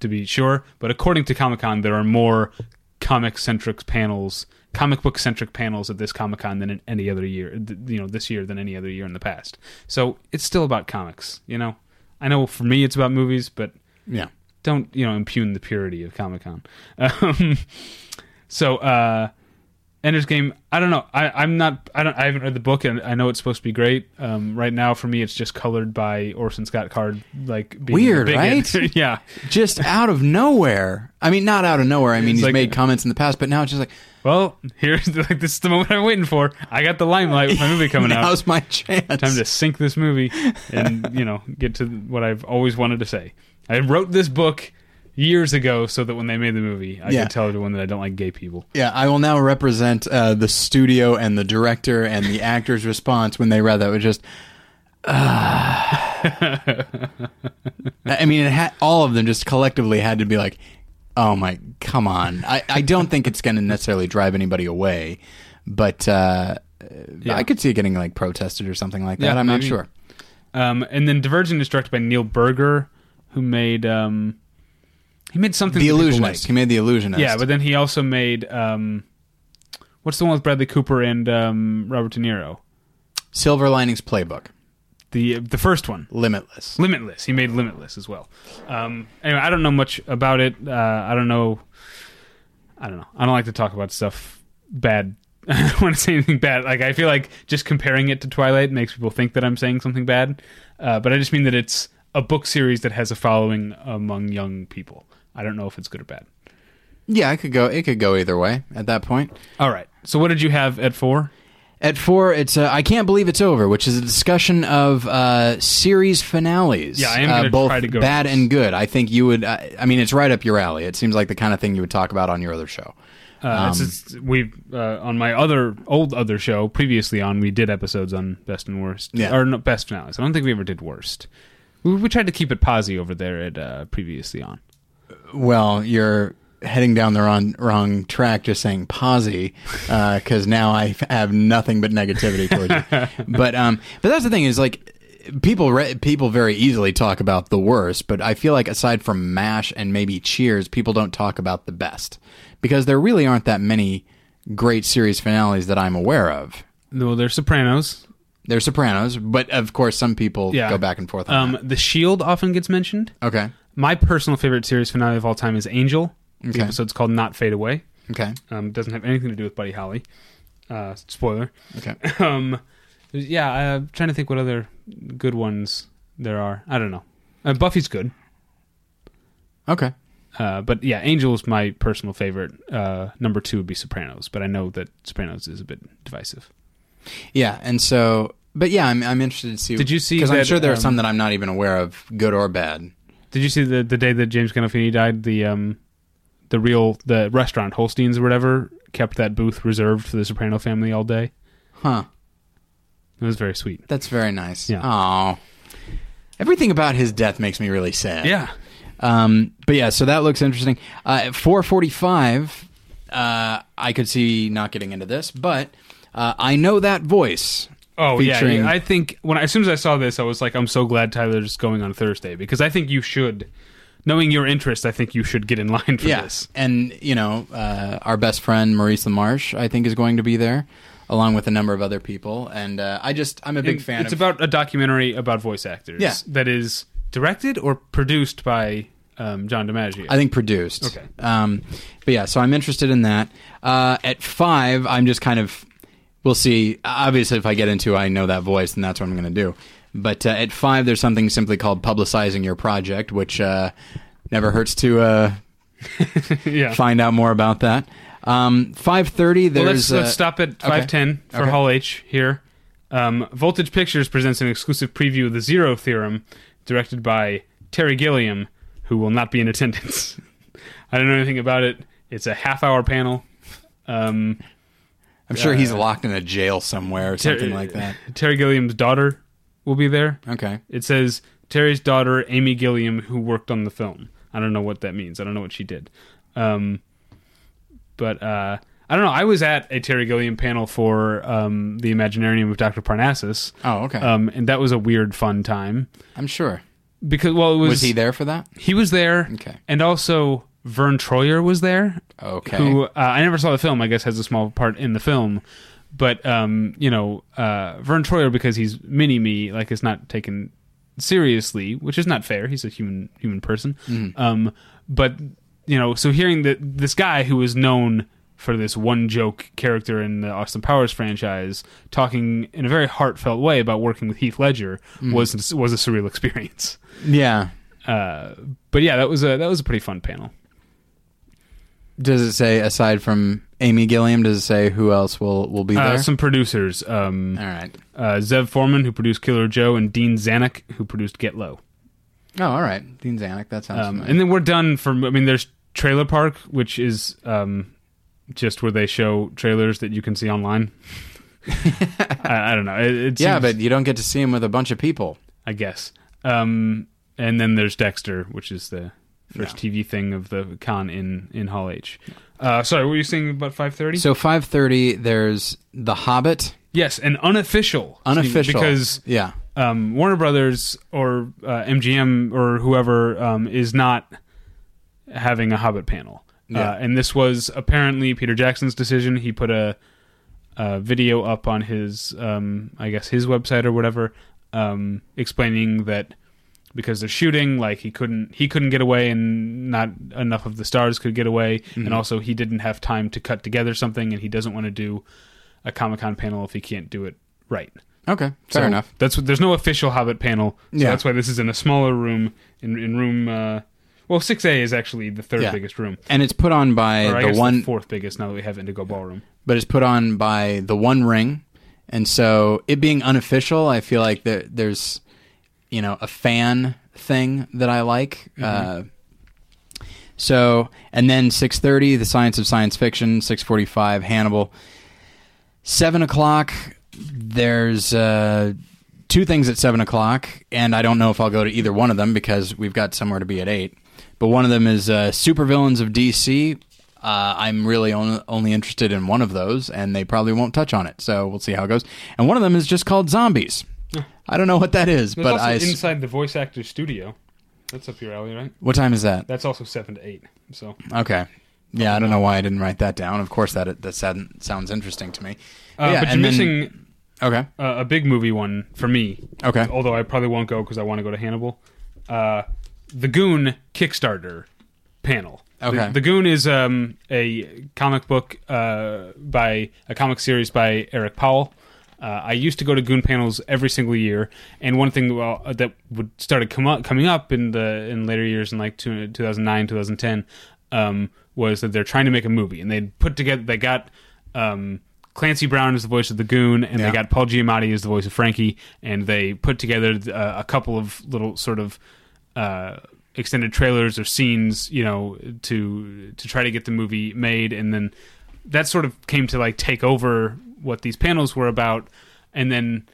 to be sure, but according to Comic Con, there are more comic centric panels, comic book centric panels at this Comic Con than in any other year. You know, this year than any other year in the past. So it's still about comics. You know, I know for me it's about movies, but Yeah. don't you know impugn the purity of Comic Con. Um, so uh, Ender's Game, I don't know. I, I'm not. I don't. I haven't read the book, and I know it's supposed to be great. Um, right now, for me, it's just colored by Orson Scott Card. Like being Weird, right? yeah. Just out of nowhere. I mean, not out of nowhere. I mean, It's he's like- made comments in the past, but now it's just like, Well, here's like this is the moment I'm waiting for. I got the limelight with my movie coming out. now's my chance. Time to sink this movie and you know get to what I've always wanted to say. I wrote this book years ago so that when they made the movie, I Yeah. could tell everyone that I don't like gay people. Yeah, I will now represent uh, the studio and the director and the actor's response when they read that It was just. "Ah." I mean, it had, all of them just collectively had to be like, "Oh my, come on!" I, I don't think it's going to necessarily drive anybody away, but uh, Yeah. I could see it getting like protested or something like that. Yeah, I'm not sure. Um, and then Divergent is directed by Neil Burger, who made um, he made something The Illusionist. like. He made the Illusionist. Yeah, but then he also made um, what's the one with Bradley Cooper and um, Robert De Niro? Silver Linings Playbook, The the first one, Limitless. Limitless. He made Limitless as well. Um, anyway, I don't know much about it. Uh, I don't know. I don't know. I don't like to talk about stuff bad. I don't want to say anything bad. Like I feel like just comparing it to Twilight makes people think that I'm saying something bad. Uh, but I just mean that it's a book series that has a following among young people. I don't know if it's good or bad. Yeah, I could go. It could go either way at that point. All right. So what did you have at four? At four, it's uh, I can't believe it's over, which is a discussion of uh, series finales. Yeah, I am uh, both try to go bad and good. I think you would. I mean, it's right up your alley. It seems like the kind of thing you would talk about on your other show. Uh, it's, it's, we uh, on my other old other show previously on we did episodes on best and worst Yeah. or no, best finales. I don't think we ever did worst. We, we tried to keep it posy over there at uh, previously on. Well, you're heading down the wrong wrong track just saying posy because now I have nothing but negativity towards you. But um, but that's the thing is like people re- people very easily talk about the worst, but I feel like aside from Mash and maybe Cheers, people don't talk about the best because there really aren't that many great series finales that I'm aware of. Well, there's Sopranos. There's Sopranos, but of course some people Yeah. go back and forth on Um, the Shield often gets mentioned. Okay, My personal favorite series finale of all time is Angel. The episode's called Not Fade Away. okay, Um, doesn't have anything to do with Buddy Holly. Uh, spoiler. okay. um, yeah, I'm trying to think what other good ones there are. I don't know. Uh, Buffy's good. Okay. Uh, but yeah, Angel is my personal favorite. Uh, number two would be Sopranos, but I know that Sopranos is a bit divisive. Yeah, and so, but yeah, I'm I'm interested to see. Did you see Because I'm sure there are um, some that I'm not even aware of, good or bad. Did you see the the day that James Gandolfini died? The um, the real the restaurant Holsten's or whatever kept that booth reserved for the Soprano family all day. Huh. It was very sweet. That's very nice. Yeah. Oh. Everything about his death makes me really sad. Yeah. Um, but yeah, so that looks interesting. Uh, at 445, uh, I could see not getting into this, but uh, I know that voice. Oh Featuring- yeah. I think when as soon as I saw this, I was like, I'm so glad Tyler's going on Thursday because I think you should, knowing your interest, I think you should get in line for Yeah. this. And, you know, uh, our best friend, Maurice LaMarche, I think is going to be there, along with a number of other people. And uh, I just, I'm a big It- fan It's of. about a documentary about voice actors. Yeah. that is directed or produced by um, John DiMaggio. I think produced. Okay. Um, but yeah, so I'm interested in that. Uh, at five, I'm just kind of. We'll see. Obviously, if I get into I know that voice, then that's what I'm going to do. But uh, at five, there's something simply called publicizing your project, which uh, never hurts to uh, yeah. find out more about that. Um, five thirty, Well, let's, let's uh, stop at five ten for Okay. Hall H here. Um, Voltage Pictures presents an exclusive preview of the Zero Theorem, directed by Terry Gilliam, who will not be in attendance. I don't know anything about it. It's a half-hour panel. Um, I'm sure he's locked in a jail somewhere or something like that. Terry Gilliam's daughter will be there. Okay. It says Terry's daughter, Amy Gilliam, who worked on the film. I don't know what that means. I don't know what she did. Um, but uh, I don't know. I was at a Terry Gilliam panel for um, the Imaginarium of Dr. Parnassus, Oh, okay. um, and that was a weird, fun time I'm sure. because well, it was, Was he there for that? He was there, Okay. and also Vern Troyer was there, Okay. who uh, I never saw the film. I guess has a small part in the film, but um, you know, uh, Vern Troyer because he's mini me, like is not taken seriously, which is not fair. He's a human human person. Um, but you know, so hearing that this guy who was known for this one joke character in the Austin Powers franchise talking in a very heartfelt way about working with Heath Ledger was was a surreal experience. yeah. Uh, but yeah, that was a that was a pretty fun panel. Does it say aside from Amy Gilliam? Does it say who else will will be Uh, there? some producers, um, All right. uh, Zev Foreman, who produced Killer Joe, and Dean Zanuck, who produced Get Low. Oh, all right. Dean Zanuck. That sounds. Um, and then we're done for. I mean, there's Trailer Park, which is um, just where they show trailers that you can see online. I, I don't know. It, it yeah, seems- but you don't get to see them with a bunch of people. I guess. Um, and then there's Dexter, which is the first No. TV thing of the con in in Hall H. Uh, sorry, what were you saying about 5:30? So 5:30. There's The Hobbit. yes, an unofficial, Unofficial. because yeah. um, Warner Brothers or uh, MGM or whoever um, is not having a Hobbit panel. Yeah. Uh, and this was apparently Peter Jackson's decision. He put a, a video up on his, um, I guess, his website or whatever, um, explaining that because they're shooting, like he couldn't he couldn't get away, and not enough of the stars could get away, and also he didn't have time to cut together something, and he doesn't want to do a Comic Con panel if he can't do it right. Okay. Fair So enough. That's what. There's no official Hobbit panel, so Yeah. that's why this is in a smaller room. In in room, uh, well, six A is actually the third Yeah. biggest room, And it's put on by the one, the fourth biggest now that we have Indigo Ballroom. but it's put on by the One Ring, and so it being unofficial, I feel like there, there's, you know, a fan thing that I like. Uh, so, and then six thirty, the Science of Science Fiction. Six forty-five, Hannibal. Seven o'clock, there's uh, two things at seven o'clock, and I don't know if I'll go to either one of them because we've got somewhere to be at eight. But one of them is uh, Supervillains of DC. Uh, I'm really only, only interested in one of those, and they probably won't touch on it. So we'll see how it goes. And one of them is just called Zombies. I don't know what that is, There's but also I. inside the voice actor's studio. That's up your alley, right? what time is that? That's also seven to eight. So Okay. Yeah, I don't know why I didn't write that down. Of course, that that sound- sounds interesting to me. uh, yeah, but you're then- missing Okay. uh, a big movie one for me. Okay. Although I probably won't go because I want to go to Hannibal. Uh, the Goon Kickstarter panel. The- Okay. The, Goon is um, a comic book uh, by a comic series by Eric Powell. Uh, I used to go to Goon panels every single year, and one thing well, uh, that would started come up, coming up in the in later years, in like two, 2009, 2010, um, was that they're trying to make a movie, and they put together they got um, Clancy Brown as the voice of the Goon, and Yeah. they got Paul Giamatti as the voice of Frankie, and they put together uh, a couple of little sort of uh, extended trailers or scenes, you know, to to try to get the movie made, and then that sort of came to like take over what these panels were about, and then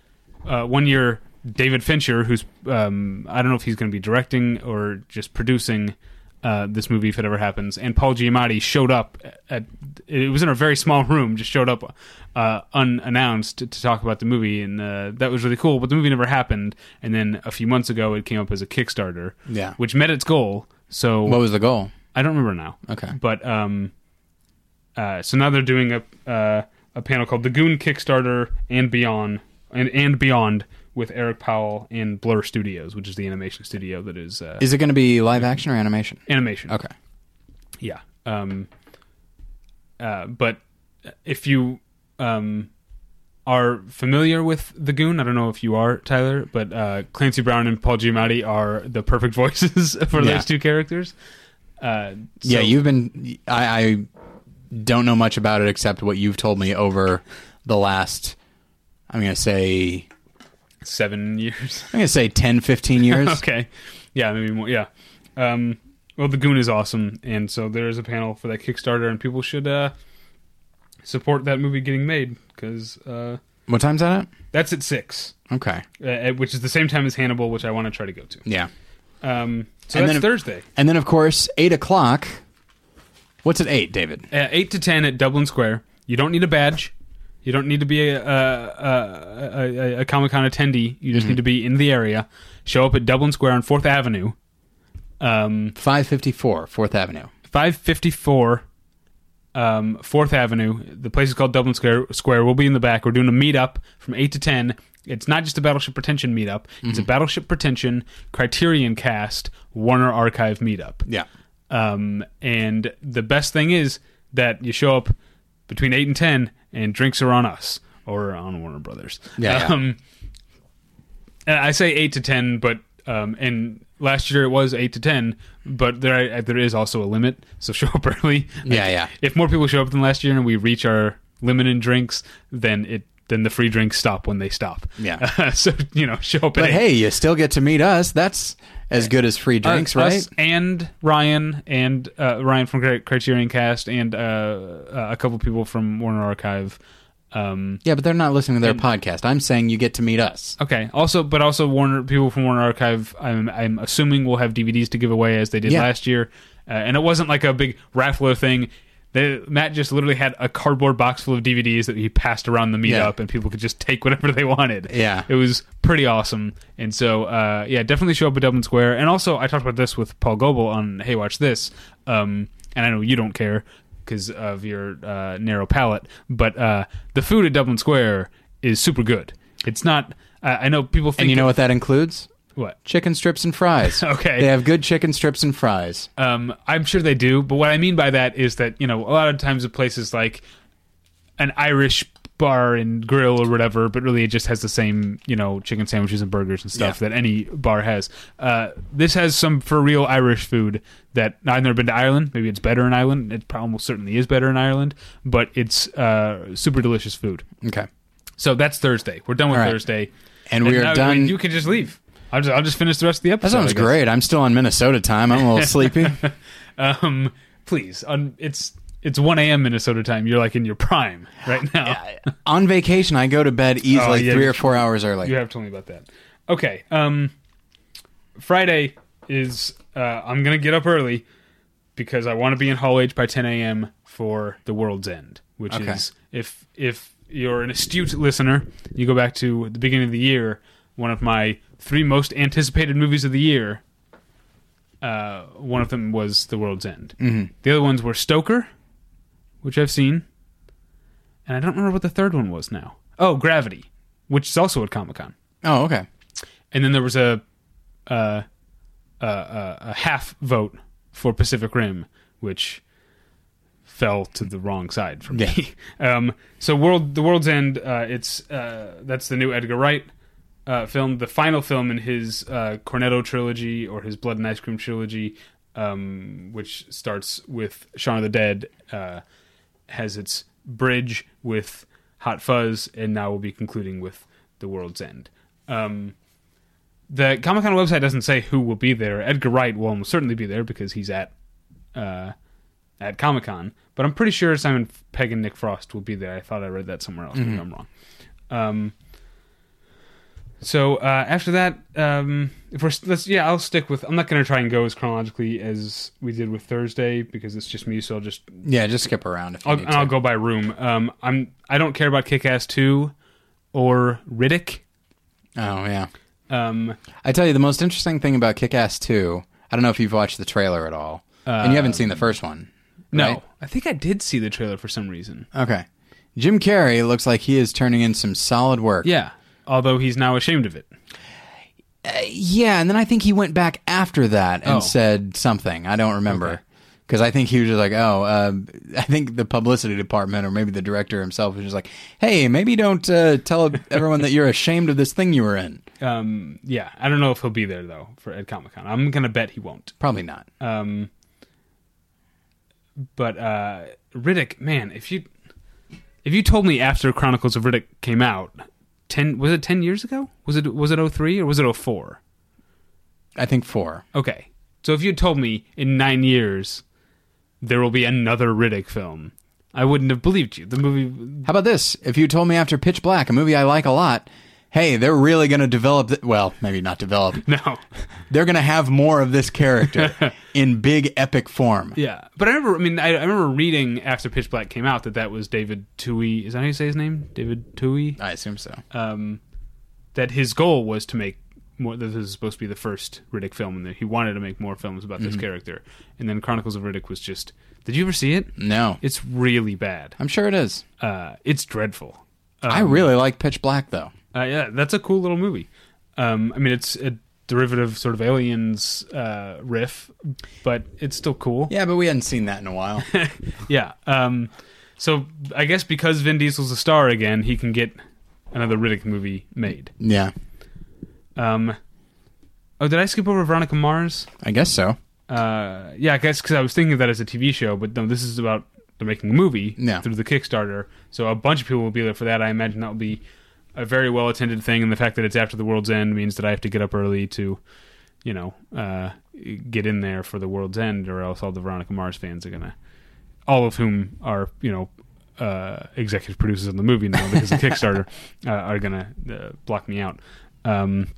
uh, one year David Fincher, who's um, I don't know if he's going to be directing or just producing uh, this movie if it ever happens, and Paul Giamatti showed up at it was in a very small room, just showed up uh, unannounced to, to talk about the movie, and uh, that was really cool. But the movie never happened, and then a few months ago it came up as a Kickstarter, Yeah. which met its goal. So What was the goal? I don't remember now. Okay. But um, uh, so now they're doing a uh, a panel called the Goon Kickstarter and Beyond and and Beyond with Eric Powell and Blur Studios, which is the animation studio that is uh, Is it going to be live action or animation? animation. Okay. Yeah. Um, uh, but if you um, are familiar with the Goon, I don't know if you are, Tyler, but uh, Clancy Brown and Paul Giamatti are the perfect voices for Yeah. those two characters. Uh, yeah, you've been. I, I don't know much about it except what you've told me over the last. I'm gonna say Seven years. I'm gonna say 10, 15 years. okay. Yeah, maybe more. Yeah. Um, well, the Goon is awesome, and so there is a panel for that Kickstarter, and people should uh, support that movie getting made because uh, What time's that at? that's at six, Okay. uh, which is the same time as Hannibal, which I want to try to go to. Yeah. Um, so And that's then- Thursday, And then of course eight o'clock. What's at eight, David? uh, eight to ten at Dublin Square. You don't need a badge. You don't need to be a, a, a, a, a Comic Con attendee. You just need to be in the area. Show up at Dublin Square on Fourth Avenue. Um, Five fifty four, Fourth Avenue. 554 um, 4th Avenue. The place is called Dublin Square. Square. We'll be in the back. We're doing a meetup from 8 to 10. It's not just a Battleship Pretension meetup. It's a Battleship Pretension Criterion Cast Warner Archive meetup. Yeah. Um, and the best thing is that you show up between 8 and 10 and drinks are on us or on Warner Brothers. Yeah. Um, I say 8 to 10, but um, and last year it was 8 to 10, but there there is also a limit, so show up early. Yeah, yeah. If more people show up than last year and we reach our limit in drinks, then it then the free drinks stop when they stop. Yeah. so, you know, show up at But 8. hey, you still get to meet us. That's as good as free drinks, Uh, right? and Ryan and uh, Ryan from Cri- Criterion Cast and uh, uh, a couple people from Warner Archive. Um, Yeah, but they're not listening to their podcast. I'm saying you get to meet us. okay. Also, but also Warner people from Warner Archive. I'm I'm assuming will have DVDs to give away as they did Yeah. last year, uh, and it wasn't like a big raffler thing. They, Matt just literally had a cardboard box full of DVDs that he passed around the meetup, Yeah. and people could just take whatever they wanted. Yeah. it was pretty awesome. And so, uh, yeah, definitely show up at Dublin Square. And also, I talked about this with Paul Goebel on Hey Watch This, um, and I know you don't care because of your uh, narrow palate, but uh, the food at Dublin Square is super good. It's not. Uh, I know people think. And you know what that includes? What? Chicken strips and fries. Okay. They have good chicken strips and fries. Um, I'm sure they do, but what I mean by that is that you know a lot of times at places like an Irish bar and grill or whatever, but really it just has the same you know chicken sandwiches and burgers and stuff that any bar has. Uh, this has some for real Irish food that I've never been to Ireland. Maybe it's better in Ireland. It probably almost certainly is better in Ireland, but it's uh, super delicious food. Okay. So that's Thursday. We're done with All right. Thursday, And we are now, done. You can just leave. I'll just I'll just finish the rest of the episode. that sounds great. I'm still on Minnesota time. I'm a little sleepy. Um, please, on it's it's one a.m. Minnesota time. You're like in your prime right now. on vacation, I go to bed easily Oh, yeah, three or four hours early. You have told me about that. Okay. Um, Friday is uh, I'm gonna get up early because I want to be in Hall H by 10 a.m. for the World's End, which Okay. is if if you're an astute listener, you go back to the beginning of the year, one of my three most anticipated movies of the year. Uh, one of them was The World's End. Mhm. The other ones were Stoker, which I've seen, and I don't remember what the third one was now. Oh, Gravity, which is also at Comic Con Oh, okay. and then there was a uh, uh, a half vote for Pacific Rim, which fell to the wrong side for me. um, so world, the World's End. Uh, it's uh, that's the new Edgar Wright uh, film, the final film in his uh, Cornetto trilogy or his Blood and Ice Cream trilogy, um, which starts with Shaun of the Dead, uh, has its bridge with Hot Fuzz, and now we'll be concluding with The World's End. Um, the Comic Con website doesn't say who will be there. Edgar Wright will almost certainly be there because he's at uh, at Comic Con. But I'm pretty sure Simon Pegg and Nick Frost will be there. I thought I read that somewhere else. Maybe I'm wrong. Um, so uh, after that, um, if we're let's yeah, I'll stick with. I'm not going to try and go as chronologically as we did with Thursday because it's just me. So I'll just Yeah, just skip around if you I'll, and I'll go by room. Um, I'm I don't care about Kick Ass two or Riddick. Oh, yeah. Um, I tell you, the most interesting thing about Kick Ass 2, I don't know if you've watched the trailer at all. and you haven't seen the first one. no, right? I think I did see the trailer for some reason. Okay. Jim Carrey looks like he is turning in some solid work. Yeah, although he's now ashamed of it. Yeah, and then I think he went back after that and Oh. said something. I don't remember. Because I think he was just like, oh, uh, I think the publicity department or maybe the director himself was just like, hey, maybe don't uh, tell everyone that you're ashamed of this thing you were in. Um, yeah, I don't know if he'll be there though for Ed Comic Con. I'm gonna bet he won't. Probably not. Um, but uh, Riddick, man, if you if you told me after Chronicles of Riddick came out ten. Was it ten years ago? Was it was it 03 or was it 04? I think four. Okay, so if you had told me in nine years there will be another Riddick film, I wouldn't have believed you. The movie, How about this? If you told me after Pitch Black, a movie I like a lot, hey, they're really going to develop. Th- well, maybe not develop. no, They're going to have more of this character in big epic form. yeah. But I remember. I mean, I, I remember reading after Pitch Black came out that that was David Twohy. Is that how you say his name? David Twohy. I assume so. um, that his goal was to make more. That this is supposed to be the first Riddick film, and that he wanted to make more films about this character. And then Chronicles of Riddick was just. Did you ever see it? No, It's really bad. I'm sure it is. Uh, it's dreadful. I really like Pitch Black though. Uh, yeah, that's a cool little movie. Um, I mean, it's a derivative sort of aliens uh, riff, but it's still cool. Yeah, but we hadn't seen that in a while. Yeah. Um, so I guess because Vin Diesel's a star again, he can get another Riddick movie made. yeah, Um, oh, did I skip over Veronica Mars? I guess so. Uh, yeah, I guess because I was thinking of that as a TV show, but no, this is about they're making a movie Yeah. through the Kickstarter. So a bunch of people will be there for that. I imagine that will be a very well attended thing, and the fact that it's after the World's End means that I have to get up early to, you know, uh, get in there for the World's End, or else all the Veronica Mars fans are gonna, all of whom are you know. Uh, executive producers on the movie now because of Kickstarter uh, are gonna uh, block me out. Um,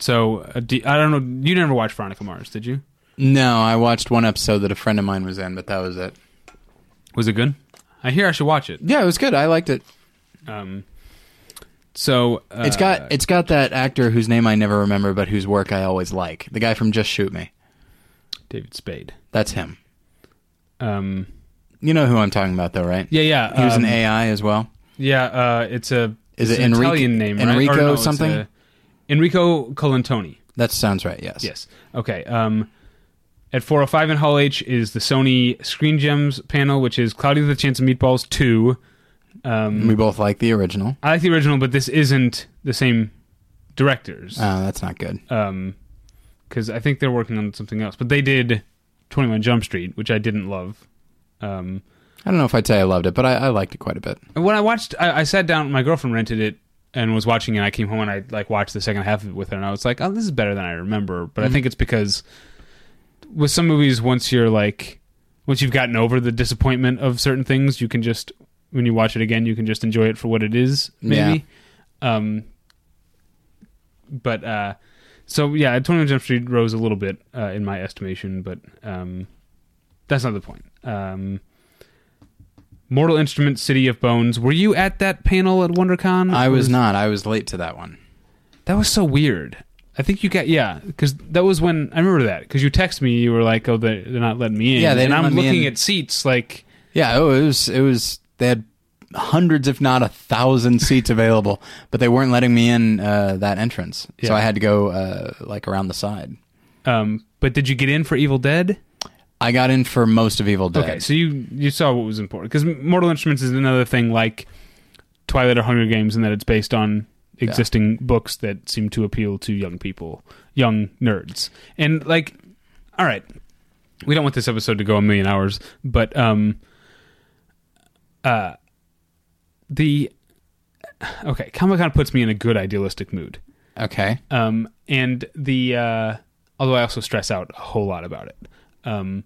so uh, do, I don't know. You never watched Veronica Mars, did you? No, I watched one episode that a friend of mine was in, but that was it. Was it good? I hear I should watch it. Yeah, it was good. I liked it. Um, so uh, It's got it's got that actor whose name I never remember, but whose work I always like. The guy from Just Shoot Me. David Spade. That's him. Um, You know who I'm talking about, though, right? yeah, yeah. He was um, an AI as well. Yeah, uh, it's a Is it's it an Enrico- Italian name, right? Enrico no, something? a- Enrico Colantoni. That sounds right. Yes. Yes. Okay. Um, at 405 in Hall H is the Sony Screen Gems panel, which is Cloudy with a Chance of Meatballs 2. Um, We both like the original. I like the original, but this isn't the same directors. Oh, that's not good. um because I think they're working on something else. But they did Twenty One Jump Street, which I didn't love. Um, I don't know if I'd say I loved it, but I, I liked it quite a bit. when I watched, I, I sat down. My girlfriend rented it and was watching it. and I came home and I like watched the second half of it with her, and I was like, "Oh, this is better than I remember." But I think it's because with some movies, once you're like, once you've gotten over the disappointment of certain things, you can just when you watch it again, you can just enjoy it for what it is. Maybe. Um, but uh, so yeah, Twenty One Jump Street rose a little bit uh, in my estimation, but um, that's not the point. Um, Mortal Instruments, City of Bones. Were you at that panel at WonderCon? I Or was not. I was late to that one. That was so weird. I think you got yeah, because that was when I remember that because you texted me. You were like, "Oh, they they're not letting me in." Yeah, they and I'm looking in. at seats like Yeah, oh, it was it was they had hundreds, if not a thousand seats available, but they weren't letting me in uh, that entrance, Yeah. so I had to go uh, like around the side. Um, but did you get in for Evil Dead? I got in for most of Evil Dead. Okay, so you you saw what was important because Mortal Instruments is another thing like Twilight or Hunger Games in that it's based on existing books that seem to appeal to young people, young nerds, and like, all right, we don't want this episode to go a million hours, but um, uh, the okay, Comic Con puts me in a good idealistic mood. okay, Um, and the uh, although I also stress out a whole lot about it. Um,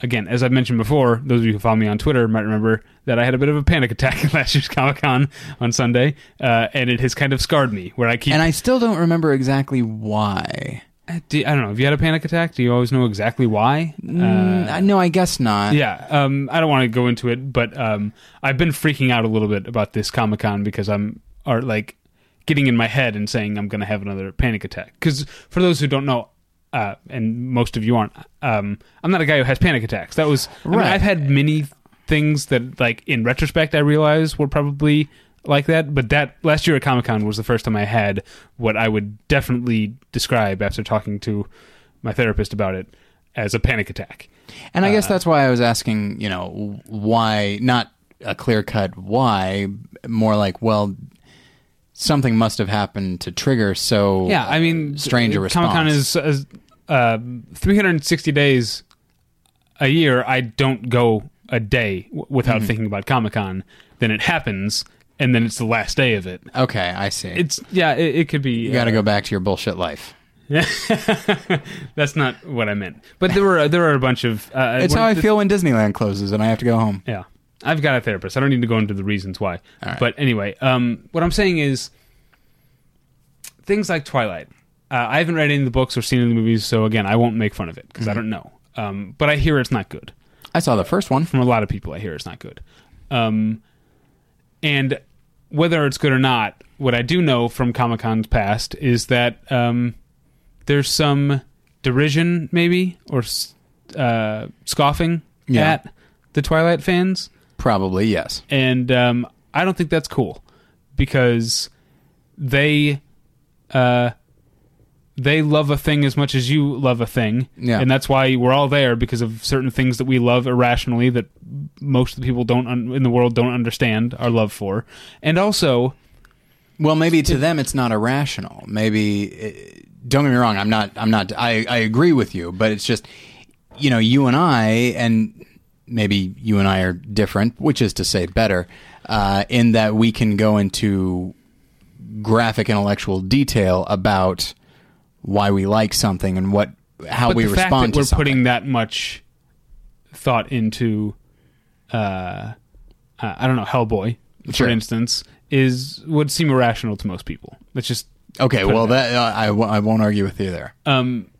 again, as I've mentioned before, those of you who follow me on Twitter might remember that I had a bit of a panic attack at last year's Comic Con on Sunday, uh, and it has kind of scarred me. Where I keep, and I still don't remember exactly why. Do- I don't know. Have you had a panic attack? Do you always know exactly why? Mm, I no, I guess not. Yeah, um, I don't want to go into it, but um, I've been freaking out a little bit about this Comic Con because I'm are like getting in my head and saying I'm going to have another panic attack. Because for those who don't know, uh, and most of you aren't, um, I'm not a guy who has panic attacks. That was I mean, Right. I've had many things that, like in retrospect, I realize were probably like that. But that last year at Comic Con was the first time I had what I would definitely describe after talking to my therapist about it as a panic attack. And I guess Uh, that's why I was asking, you know, why not a clear cut why, more like, well, something must have happened to trigger so Yeah, I mean, strange a Comic Con is, is uh, 360 days a year. I don't go a day w- without Mm-hmm. thinking about Comic Con. Then it happens, and then it's the last day of it. Okay, I see. It's yeah, it, it could be. you got to go back to your bullshit life. That's not what I meant. But there were there are a bunch of. Uh, It's how I feel when Disneyland closes and I have to go home. Yeah, I've got a therapist. I don't need to go into the reasons why. Right. But anyway, um, what I'm saying is things like Twilight. Uh, I haven't read any of the books or seen any of the movies, so again, I won't make fun of it because Mm-hmm. I don't know. Um, but I hear it's not good. I saw the first one. From a lot of people, I hear it's not good. Um, and whether it's good or not, what I do know from Comic Con's past is that um, there's some derision, maybe, or uh, scoffing Yeah. at the Twilight fans Probably yes. and um, I don't think that's cool because they uh, they love a thing as much as you love a thing, Yeah. and that's why we're all there because of certain things that we love irrationally that most of the people don't un- in the world don't understand our love for, and also Well, maybe to them it's not irrational. Maybe uh, don't get me wrong. I'm not. I'm not. I I agree with you, but it's just you know you and I and maybe you and I are different, which is to say better, uh, in that we can go into graphic intellectual detail about why we like something and what how but we respond to we're something. putting that much thought into uh, uh, I don't know Hellboy for Sure. instance is would seem irrational to most people. That's just okay, well that- uh, I, w- I won't argue with you there. Um,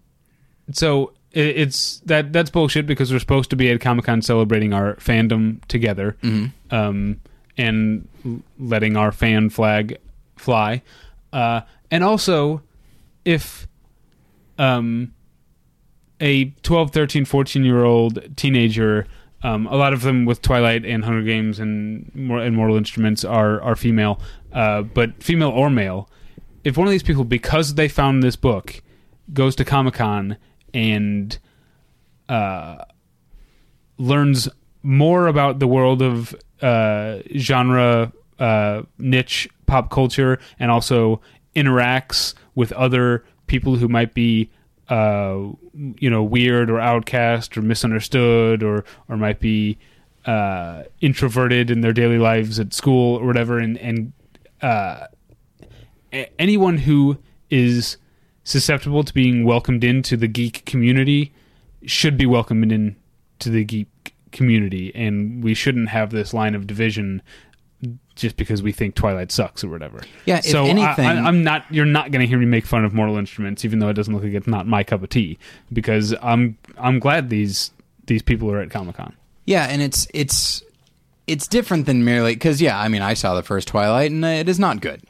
so it, it's that that's bullshit because we're supposed to be at Comic Con celebrating our fandom together, um, and letting our fan flag fly, uh, and also if um a 12 13 14 year old teenager um, a lot of them with twilight and hunger games and, and mortal instruments are are female uh, but female or male. If one of these people because they found this book goes to comic-con and uh, learns more about the world of uh, genre uh, niche pop culture and also interacts with other people who might be uh, you know weird or outcast or misunderstood or or might be uh, introverted in their daily lives at school or whatever. And and uh, a- anyone who is susceptible to being welcomed into the geek community should be welcomed into the geek community. And we shouldn't have this line of division just because we think Twilight sucks or whatever. Yeah, if so anything- I, am not. You're not going to hear me make fun of Mortal Instruments, even though it doesn't look like it's not my cup of tea. Because I'm I'm glad these these people are at Comic Con. Yeah, and it's it's it's different than merely because yeah, I mean, I saw the first Twilight and it is not good,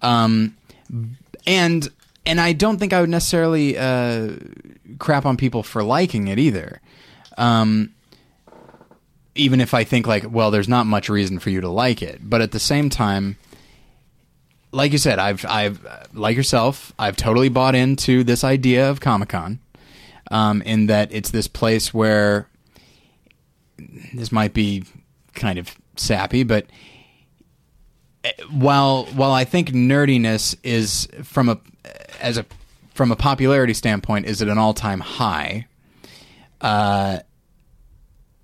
um, and and I don't think I would necessarily uh, crap on people for liking it either. Um, even if I think like, well, there's not much reason for you to like it, but at the same time, like you said, I've I've like yourself, I've totally bought into this idea of Comic Con, um, in that it's this place where this might be kind of sappy, but eh, while while I think nerdiness is from a as a from a popularity standpoint is at an all time high. Uh,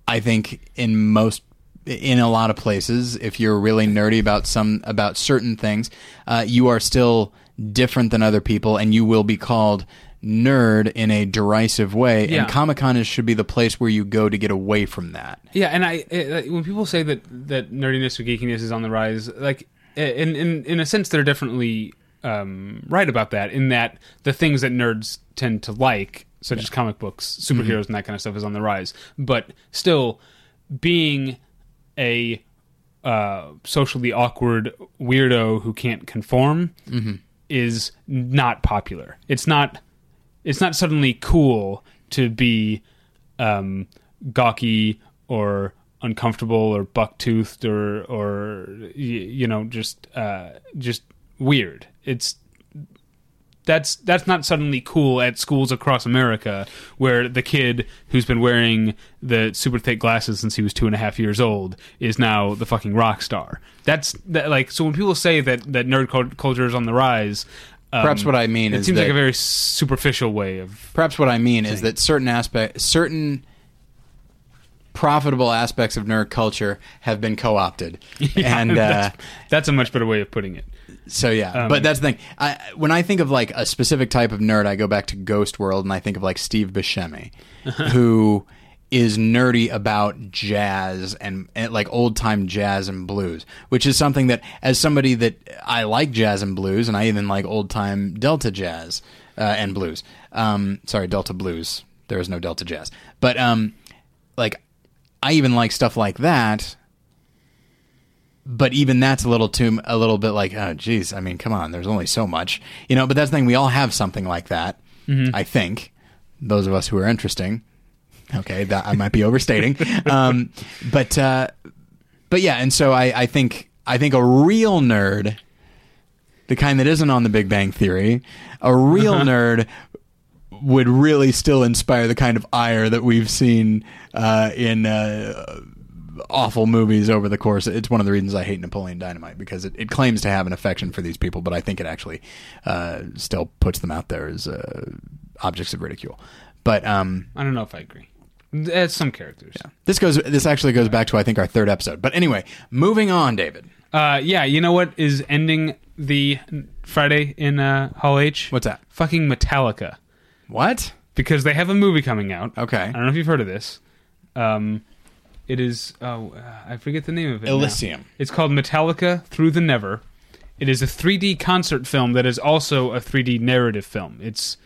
I think in most in a lot of places, if you're really nerdy about some about certain things, uh, you are still different than other people, and you will be called nerd in a derisive way. Yeah. And Comic Con is should be the place where you go to get away from that. Yeah, and I uh, when people say that that nerdiness or geekiness is on the rise, like in in in a sense, they're definitely um, right about that. In that the things that nerds tend to like, such as comic books, superheroes, and that kind of stuff, is on the rise. But still, being a uh, socially awkward weirdo who can't conform is not popular. It's not. It's not suddenly cool to be um, gawky or uncomfortable or buck-toothed or or you know just uh, just weird. It's that's that's not suddenly cool at schools across America where the kid who's been wearing the super thick glasses since he was two and a half years old is now the fucking rock star. That's that, like so when people say that that nerd culture is on the rise. Um, Perhaps what I mean it is seems like a very superficial way of Perhaps what I mean is that certain aspect, certain profitable aspects of nerd culture have been co-opted, and uh, that's, that's a much better way of putting it. So yeah. Um, but that's the thing. I, when I think of like a specific type of nerd, I go back to Ghost World, and I think of like Steve Buscemi, who is nerdy about jazz and, and like old time jazz and blues, which is something that, as somebody that I like jazz and blues, and I even like old time Delta jazz uh, and blues. Um, sorry, Delta blues. There is no Delta jazz, but um, like I even like stuff like that. But even that's a little too a little bit like oh geez I mean come on there's only so much you know but that's the thing we all have something like that I think. Those of us who are interesting okay that I might be overstating um, but uh, but yeah and so I, I think I think a real nerd the kind that isn't on the Big Bang Theory a real nerd would really still inspire the kind of ire that we've seen uh, in uh, awful movies over the course. It's one of the reasons I hate Napoleon Dynamite because it, it claims to have an affection for these people, but I think it actually uh, still puts them out there as uh, objects of ridicule. But um, I don't know if I agree. Some characters. this goes. This actually goes back to I think our third episode. But anyway, moving on, David. Uh, yeah, you know what is ending the Friday in uh, Hall H? What's that? Fucking Metallica. What? Because they have a movie coming out. Okay. I don't know if you've heard of this. Um, it is. Oh, uh, I forget the name of it. now. Elysium. It's called Metallica Through the Never. It is a 3D concert film that is also a 3D narrative film. It's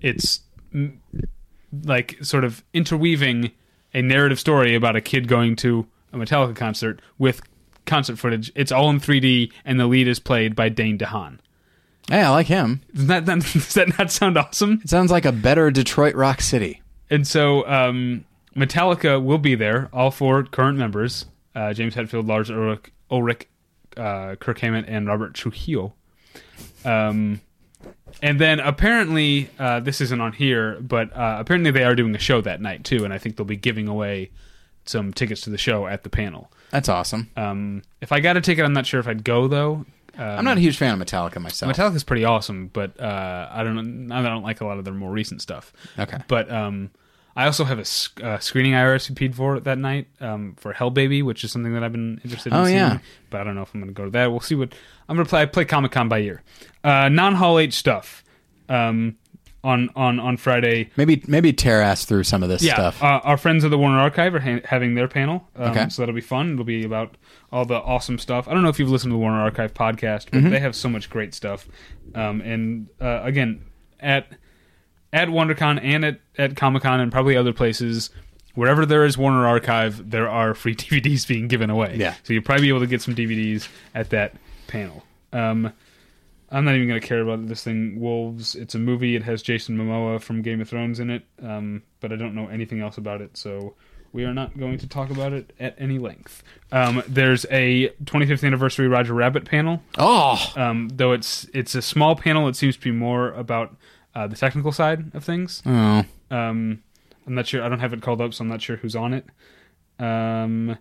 it's like sort of interweaving a narrative story about a kid going to a Metallica concert with concert footage. It's all in 3D, and the lead is played by Dane DeHaan. Hey, I like him. Does that, that does that not sound awesome? It sounds like a better Detroit Rock City. And so um, Metallica will be there, all four current members uh, James Hetfield, Lars Ulrich, Ulrich uh, Kirk Hammett, and Robert Trujillo. Um, and then apparently, uh, this isn't on here, but uh, apparently they are doing a show that night too, and I think they'll be giving away some tickets to the show at the panel. That's awesome. Um, if I got a ticket, I'm not sure if I'd go though. Um, I'm not a huge fan of Metallica myself. Metallica's pretty awesome, but uh, I don't. I don't like a lot of their more recent stuff. Okay. But um, I also have a uh, screening I RSVP'd for that night um, for Hell Baby, which is something that I've been interested in Oh, seeing. yeah. But I don't know if I'm going to go to that. We'll see what I'm going to play. I play Comic Con by year. Uh, Non Hall H stuff um, on on on Friday. Maybe maybe tear ass through some of this Yeah, stuff. Uh, our friends at the Warner Archive are ha- having their panel, um, Okay. so that'll be fun. It'll be about all the awesome stuff. I don't know if you've listened to the Warner Archive podcast, Mm-hmm. but they have so much great stuff. Um, and uh, again, at at WonderCon and at at Comic Con and probably other places. Wherever there is Warner Archive, there are free DVDs being given away. Yeah. So you'll probably be able to get some DVDs at that panel. Um, I'm not even going to care about this thing. Wolves. It's a movie. It has Jason Momoa from Game of Thrones in it, um, but I don't know anything else about it, so we are not going to talk about it at any length. Um, there's a 25th anniversary Roger Rabbit panel. oh, Um, though it's it's a small panel, it seems to be more about uh, the technical side of things. oh, Um, I'm not sure. I don't have it called up, so I'm not sure who's on it. Um,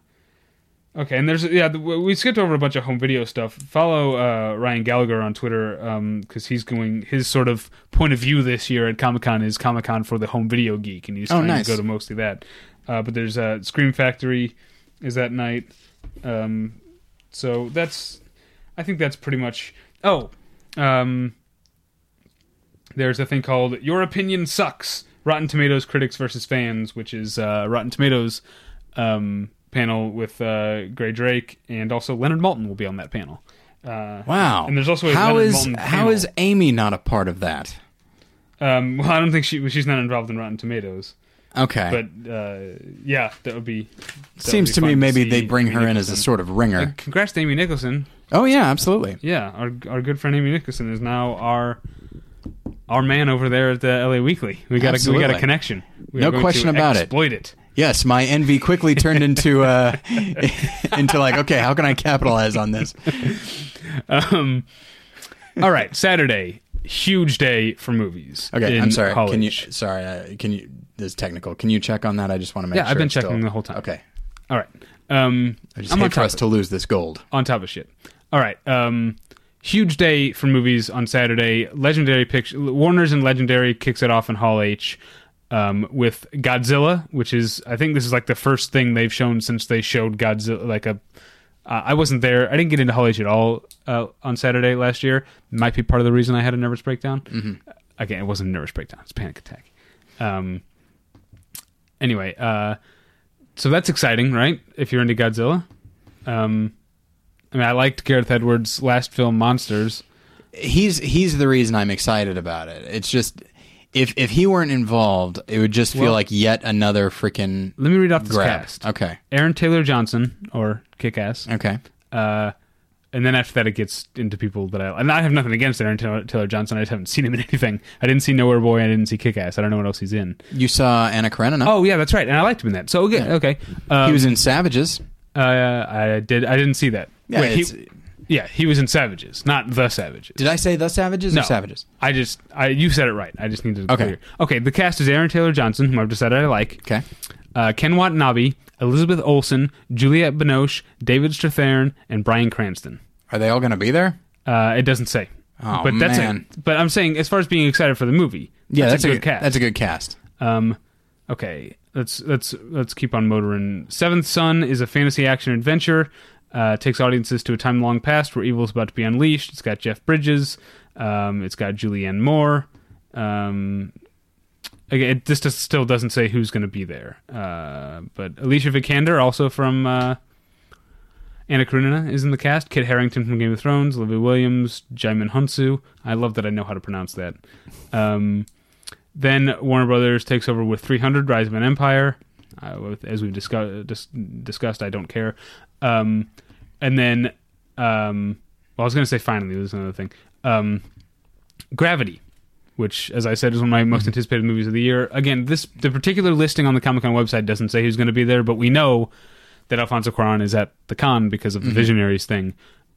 okay, and there's yeah, we skipped over a bunch of home video stuff. Follow uh, Ryan Gallagher on Twitter because he's going his sort of point of view this year at Comic Con is Comic Con for the home video geek, and he's Oh, trying nice. to go to mostly that. Uh, but there's uh, Scream Factory is that night. Um, so that's I think that's pretty much. Oh, um, there's a thing called Your Opinion Sucks Rotten Tomatoes Critics versus Fans, which is uh, Rotten Tomatoes um, panel with uh, Grae Drake, and also Leonard Maltin will be on that panel. Uh, wow. And there's also a how Leonard is Maltin how panel. is Amy not a part of that? Um, well, I don't think she she's not involved in Rotten Tomatoes, Okay, but uh, yeah, that would be. that would seems be to me maybe they bring Amy her in as a sort of ringer. Uh, congrats to Amy Nicholson. oh yeah, absolutely. Yeah, our our good friend Amy Nicholson is now our our man over there at the LA Weekly. We got a, we got a connection. We No question about it. exploit it. Yes, my envy quickly turned into uh, into like, okay, how can I capitalize on this? Um, all right, Saturday, huge day for movies. Okay, I'm sorry. Hall Can you? Sorry, uh, can you? This is technical. Can you check on that? I just want to make sure. Yeah, sure. I've been checking still- the whole time. Okay, All right, um, I just I'm hate for us to lose this gold. on top of shit. All right, um, huge day for movies on Saturday. Legendary picture, Warner's and Legendary kicks it off in Hall H. um, with Godzilla, which is I think this is like the first thing they've shown since they showed Godzilla. Like a, uh, I wasn't there. I didn't get into Hall H at all uh, on Saturday last year. Might be part of the reason I had a nervous breakdown. Mm-hmm. Again, it wasn't a nervous breakdown; it's a panic attack. Um. Anyway, uh, so that's exciting, right? If you're into Godzilla, um, I mean, I liked Gareth Edwards' last film, Monsters. He's he's the reason I'm excited about it. It's just if if he weren't involved, it would just feel Well- like yet another freaking Let me read off this grab. cast: Okay. Aaron Taylor Johnson, or Kick Ass, Okay. uh, and then after that, it gets into people that I and I have nothing against Aaron Taylor, Taylor Johnson. I just haven't seen him in anything. I didn't see Nowhere Boy. I didn't see Kick Ass. I don't know what else he's in. You saw Anna Karenina. Oh yeah, that's right, and I liked him in that. So okay, Yeah. okay. Um, he was in Savages. Uh, I did. I didn't see that. Yeah, Wait, he, yeah, he was in Savages, not the Savages. Did I say the Savages No. or Savages? I just, I you said it right. I just needed to Okay. clear. Okay, the cast is Aaron Taylor Johnson, whom I've decided I like. Okay. Uh, Ken Watanabe, Elizabeth Olsen, Juliette Binoche, David Strathairn, and Bryan Cranston. Are they all going to be there? Uh, it doesn't say. Oh but that's man. it. But I'm saying, as far as being excited for the movie, yeah, that's, a good good cast. That's a good cast. Um, okay, let's let's let's keep on motoring. Seventh Son is a fantasy action adventure. Uh, takes audiences to a time long past where evil is about to be unleashed. It's got Jeff Bridges. Um, it's got Julianne Moore. Um, again, it, this just still doesn't say who's going to be there. Uh, but Alicia Vikander, also from uh, Anna Karenina, is in the cast. Kit Harington from Game of Thrones. Olivia Williams. Djimon Hounsou. I love that I know how to pronounce that. Um, then Warner Brothers takes over with 300 Rise of an Empire. Uh, with, as we've discuss, dis- discussed, I don't care. Um, and then, um, well, I was going to say finally, there's another thing. Um, Gravity, which, as I said, is one of my most anticipated movies of the year. Again, this the particular listing on the Comic Con website doesn't say who's going to be there, but we know that Alfonso Cuarón is at the con because of the Visionaries thing.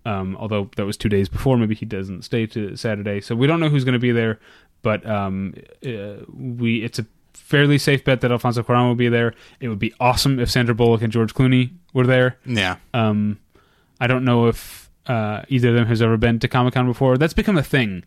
Um, although that was two days before, maybe he doesn't stay to Saturday, so we don't know who's going to be there. But um, uh, we it's a fairly safe bet that Alfonso Cuarón will be there. It would be awesome if Sandra Bullock and George Clooney were there. Yeah. Um, I don't know if uh, either of them has ever been to Comic Con before. That's become a thing.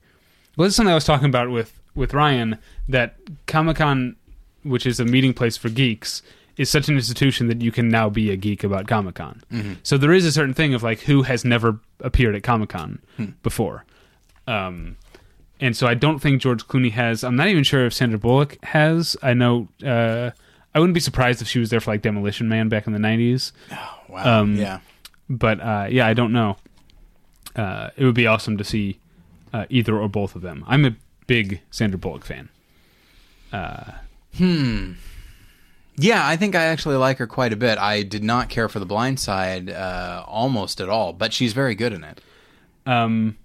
Well, this is something I was talking about with with Ryan that Comic Con, which is a meeting place for geeks, is such an institution that you can now be a geek about Comic Con. So there is a certain thing of like who has never appeared at Comic Con before. Um, and so I don't think George Clooney has. I'm not even sure if Sandra Bullock has. I know. Uh, I wouldn't be surprised if she was there for like Demolition Man back in the '90s. Wow. Um, yeah. But uh, yeah, I don't know. Uh, it would be awesome to see uh, either or both of them. I'm a big Sandra Bullock fan. Hmm. Yeah, I think I actually like her quite a bit. I did not care for The Blind Side uh, almost at all, but she's very good in it. Um,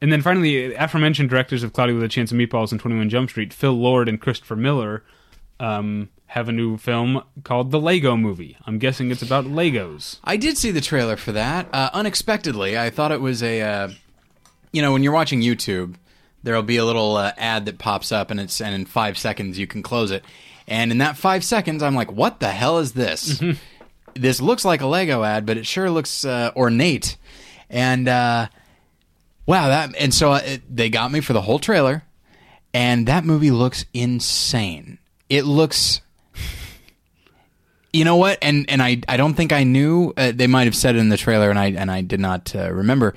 and then finally, aforementioned directors of Cloudy with a Chance of Meatballs and 21 Jump Street, Phil Lord and Christopher Miller, um, have a new film called The Lego Movie. I'm guessing it's about Legos. I did see the trailer for that. Uh, unexpectedly, I thought it was a, uh, you know, when you're watching YouTube, there'll be a little uh, ad that pops up, and it's and in five seconds you can close it. And in that five seconds, I'm like, what the hell is this? this looks like a Lego ad, but it sure looks uh, ornate. And uh, wow, that and so uh, it, they got me for the whole trailer, and that movie looks insane. It looks you know what? And and I I don't think I knew. Uh, they might have said it in the trailer, and I and I did not uh, remember.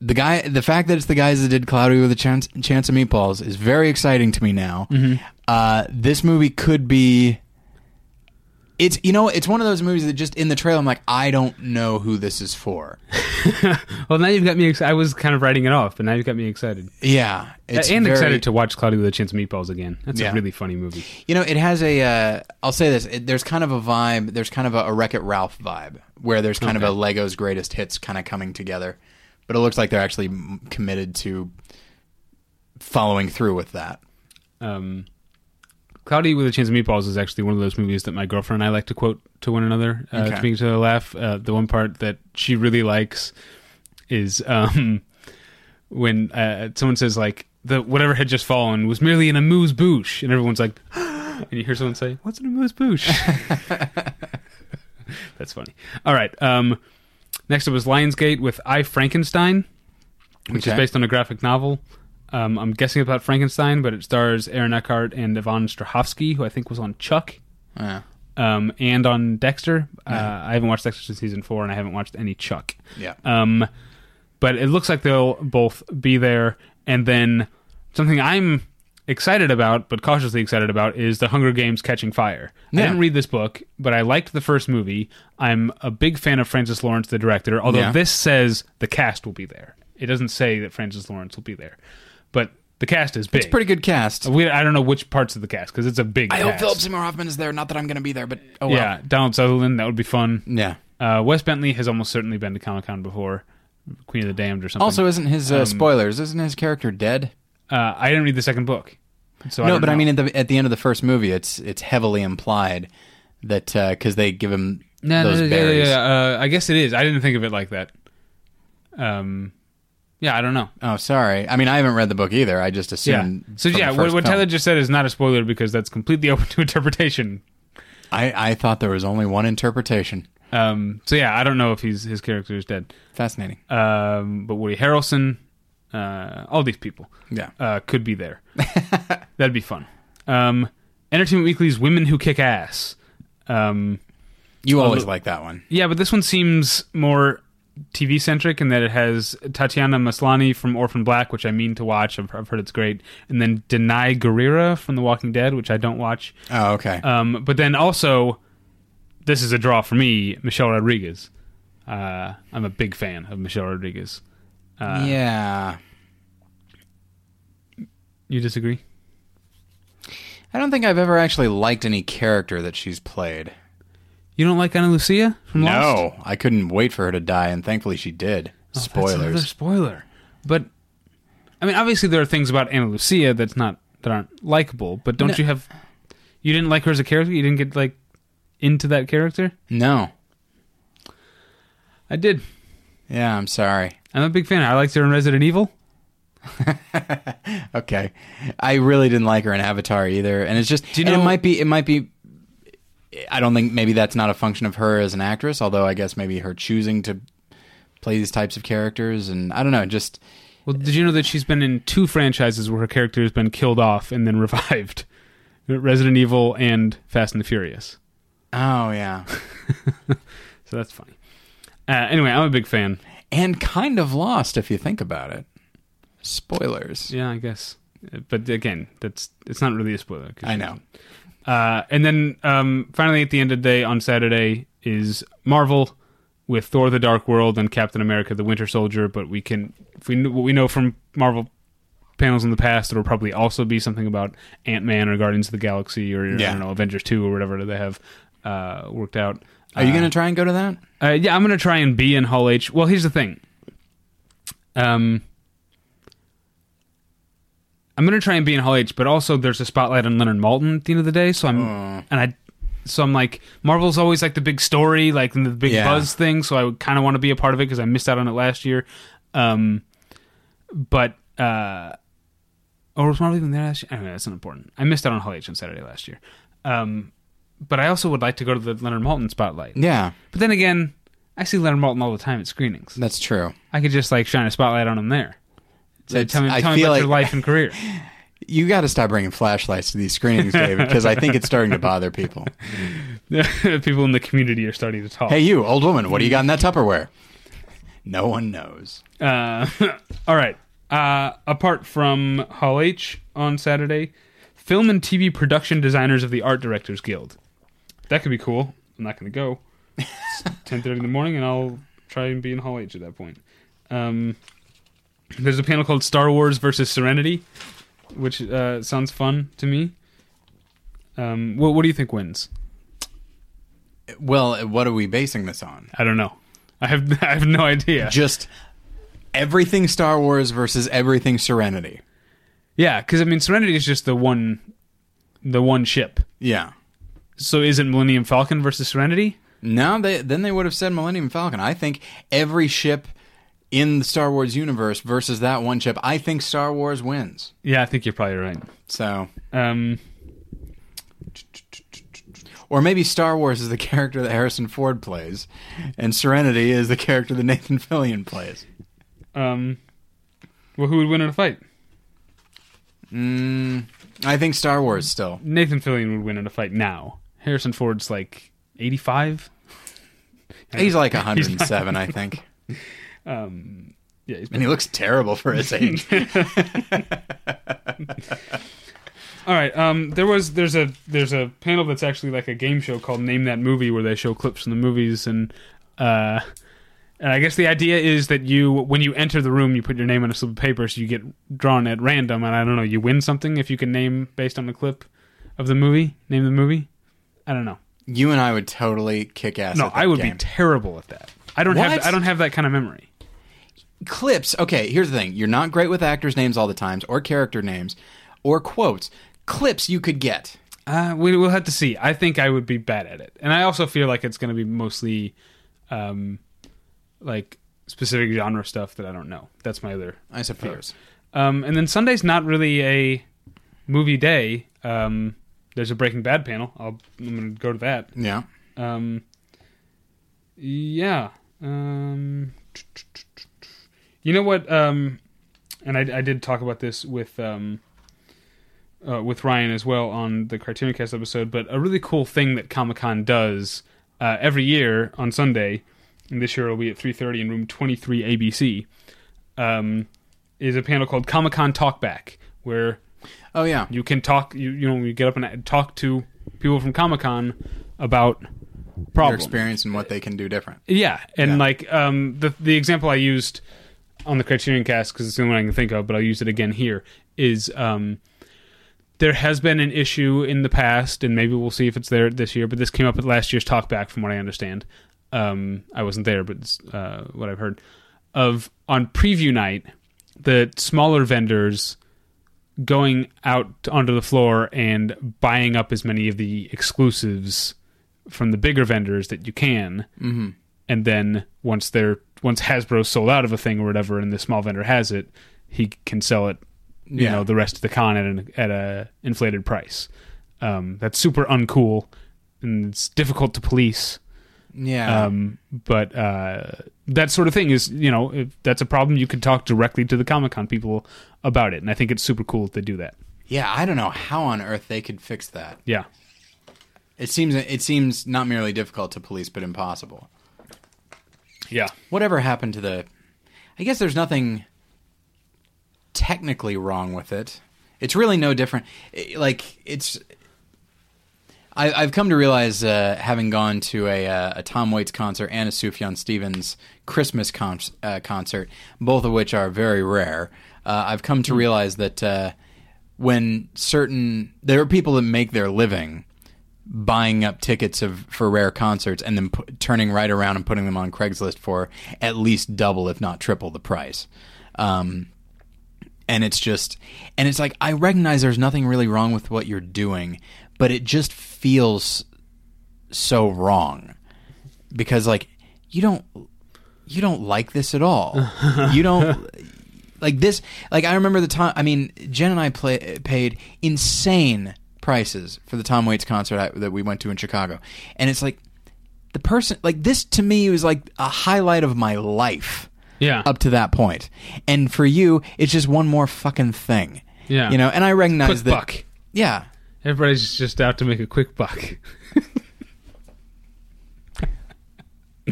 The guy, the fact that it's the guys that did Cloudy with a Chance, Chance of Meatballs is very exciting to me now. Uh, this movie could be. It's you know it's one of those movies that just in the trailer I'm like I don't know who this is for. Well, now you've got me. Ex- I was kind of writing it off, but now you've got me excited. Yeah, it's and very- excited to watch Cloudy with a Chance of Meatballs again. That's Yeah. a really funny movie. You know, it has a. Uh, I'll say this: it, there's kind of a vibe. There's kind of a, a Wreck It Ralph vibe, where there's kind of a Legos greatest hits kind of coming together, but it looks like they're actually m- committed to following through with that. Um, Cloudy with a Chance of Meatballs is actually one of those movies that my girlfriend and I like to quote to one another uh, Okay. to make each other laugh. Uh, the one part that she really likes is um, when uh, someone says like the whatever had just fallen was merely an amuse bouche, and everyone's like, and you hear someone say, "What's an amuse bouche?" That's funny. All right. Um, next up was Lionsgate with I Frankenstein, which is based on a graphic novel. Um, I'm guessing about Frankenstein, but it stars Aaron Eckhart and Yvonne Strahovski, who I think was on Chuck Yeah. um, and on Dexter. Uh, I haven't watched Dexter since season four, and I haven't watched any Chuck. Yeah. Um, but it looks like they'll both be there. And then something I'm excited about, but cautiously excited about, is the Hunger Games Catching Fire. I didn't read this book, but I liked the first movie. I'm a big fan of Francis Lawrence, the director, although Yeah. this says the cast will be there. It doesn't say that Francis Lawrence will be there. But the cast is big. It's a pretty good cast. we, I don't know which parts of the cast because it's a big I hope. Philip Seymour Hoffman is there. Not that I'm going to be there, but oh well. Yeah, Donald Sutherland, that would be fun. Yeah. Uh, Wes Bentley has almost certainly been to Comic Con before, Queen of the Damned or something. Also, isn't his uh, spoilers? Isn't his character dead? uh, I didn't read the second book, so I no, don't but I mean, at the at the end of the first movie, it's it's heavily implied that because they give him no, no, those no, yeah, berries. yeah, yeah, uh, I guess it is. I didn't think of it like that. Um, yeah, I don't know. Oh, sorry. I mean, I haven't read the book either. I just Yeah. assumed. So yeah, what, what. Tyler just said is not a spoiler because that's completely open to interpretation. I I thought there was only one interpretation. Um, so yeah, I don't know if he's his character is dead. Fascinating. Um, but Woody Harrelson, uh, all these people. Yeah. uh, could be there. That'd be fun. Um, Entertainment Weekly's Women Who Kick Ass. Um, You always look- like that one. yeah, but this one seems more TV centric in that it has Tatiana Maslany from Orphan Black, which I mean to watch. I've, I've heard it's great, and then Danai Gurira from The Walking Dead, which I don't watch. Oh, okay. Um, but then also, this is a draw for me, Michelle Rodriguez. Uh, I'm a big fan of Michelle Rodriguez. Uh, yeah. You disagree? I don't think I've ever actually liked any character that she's played. You don't like Ana Lucia from Lost? No, I couldn't wait for her to die, and thankfully she did. Oh, That's another Spoilers. spoiler. But I mean, obviously there are things about Ana Lucia that's not that aren't likable. But don't No. you have? You didn't like her as a character. You didn't get like into that character. No. I did. Yeah, I'm sorry. I'm a big fan. I liked her in Resident Evil. Okay, I really didn't like her in Avatar either, and it's just. Do you and know- it might be. It might be. I don't think maybe that's not a function of her as an actress, although I guess maybe her choosing to play these types of characters, and I don't know, just Well, did you know that she's been in two franchises where her character has been killed off and then revived? Resident Evil and Fast and the Furious. oh yeah, So that's funny. Uh, anyway, I'm a big fan. and kind of lost if you think about it. Spoilers. Yeah, I guess. Uh, But again, that's it's not really a spoiler. I know. Uh, and then um, finally, at the end of the day on Saturday is Marvel with Thor: The Dark World and Captain America: The Winter Soldier. But we can, if we what we know from Marvel panels in the past, it'll probably also be something about Ant Man or Guardians of the Galaxy or I don't know Avengers Two or whatever they have uh, worked out. Are you Uh, going to try and go to that? uh, yeah, I'm gonna try and be in Hall H. Well, here's the thing. Um, I'm gonna try and be in Hall H, but also there's a spotlight on Leonard Maltin at the end of the day. So I'm Oh. and I, so I'm like Marvel's always like the big story, like the big Yeah. buzz thing. So I would kind of want to be a part of it because I missed out on it last year. Um, but uh, or was Marvel even there last year? Anyway, that's not important. I missed out on Hall H on Saturday last year. Um, but I also would like to go to the Leonard Maltin spotlight. Yeah, But then again, I see Leonard Maltin all the time at screenings. that's true. I could just like shine a spotlight on him there. So tell me, I tell me about like- your life and career. You got to stop bringing flashlights to these screenings, David, because I think it's starting to bother people. People in the community are starting to talk. Hey, you, old woman, what do you got in that Tupperware? No one knows. Uh, all right. Uh, apart from Hall H on Saturday, film and TV production designers of the Art Directors Guild. That could be cool. I'm not going to go. Ten thirty in the morning, and I'll try and be in Hall H at that point. Um, there's a panel called Star Wars versus Serenity, which uh, sounds fun to me. Um, what, what do you think wins? Well, what are we basing this on? I don't know. I have I have no idea. Just everything Star Wars versus everything Serenity. Yeah, because I mean, Serenity is just the one, the one ship. Yeah. So is it Millennium Falcon versus Serenity? No, they then they would have said Millennium Falcon. I think every ship in the Star Wars universe versus that one chip, I think Star Wars wins. Yeah, I think you're probably right. So, Um, or maybe Star Wars is the character that Harrison Ford plays, and Serenity is the character that Nathan Fillion plays. um, well, who would win in a fight? Mm, I think Star Wars still. Nathan Fillion would win in a fight now. Harrison Ford's like 85. He's like 107, I think, Um, yeah, and he looks terrible for his age. All right. Um, there was there's a there's a panel that's actually like a game show called Name That Movie where they show clips from the movies and uh, and I guess the idea is that you when you enter the room you put your name on a slip of paper so you get drawn at random and I don't know you win something if you can name based on the clip of the movie name the movie I don't know you and I would totally kick ass. no at that I would game. be terrible at that I don't have I don't have that kind of memory clips. Okay, here's the thing: you're not great with actors' names all the times, or character names, or quotes. Clips you could get. Uh, we, we'll have to see. I think I would be bad at it, and I also feel like it's going to be mostly, um, like specific genre stuff that I don't know. That's my other. I suppose. Um, and then Sunday's not really a movie day. Um, there's a Breaking Bad panel. I'll, I'm going to go to that. Yeah. Um, yeah. Um, you know what? Um, and I, I did talk about this with um, uh, with Ryan as well on the Criterion Cast episode. But a really cool thing that Comic Con does uh, every year on Sunday, and this year it'll be at 3:30 in room 23 ABC, um, is a panel called Comic Con Talkback, where Oh yeah. you can talk. You you know you get up and talk to people from Comic Con about Their problems. experience and what they can do different. Yeah, and Yeah. like um, the the example I used on the Criterion Cast because it's the only one I can think of, but I'll use it again here. Is um, there has been an issue in the past, and maybe we'll see if it's there this year. But this came up at last year's talkback, from what I understand. Um, I wasn't there, but it's uh, what I've heard of on preview night, the smaller vendors going out onto the floor and buying up as many of the exclusives from the bigger vendors that you can Mm-hmm. and then once they're once Hasbro's sold out of a thing or whatever, and the small vendor has it, he can sell it, you Yeah. know, the rest of the con at an at a inflated price. Um, that's super uncool, and it's difficult to police. Yeah. Um, but uh, that sort of thing is, you know, if that's a problem. You can talk directly to the Comic Con people about it, and I think it's super cool that they do that. yeah. I don't know how on earth they could fix that. Yeah, It seems it seems not merely difficult to police, but impossible. Yeah, Whatever happened to the? I guess there's nothing technically wrong with it. It's really no different. Like it's. I, I've come to realize, uh, having gone to a, uh, a Tom Waits concert and a Sufjan Stevens Christmas con- uh, concert, both of which are very rare. Uh, I've come to realize that uh, when certain there are people that make their living buying up tickets of for rare concerts and then pu- turning right around and putting them on Craigslist for at least double, if not triple, the price. Um, and it's just, and it's like I recognize there's nothing really wrong with what you're doing, but it just feels so wrong because like you don't you don't like this at all. you don't like this like i remember the time i mean jen and i play, paid insane prices for the tom waits concert I, that we went to in chicago and it's like the person like this to me was like a highlight of my life yeah, up to that point and for you it's just one more fucking thing yeah. you know and i recognize quick that buck. yeah Everybody's just out to make a quick buck.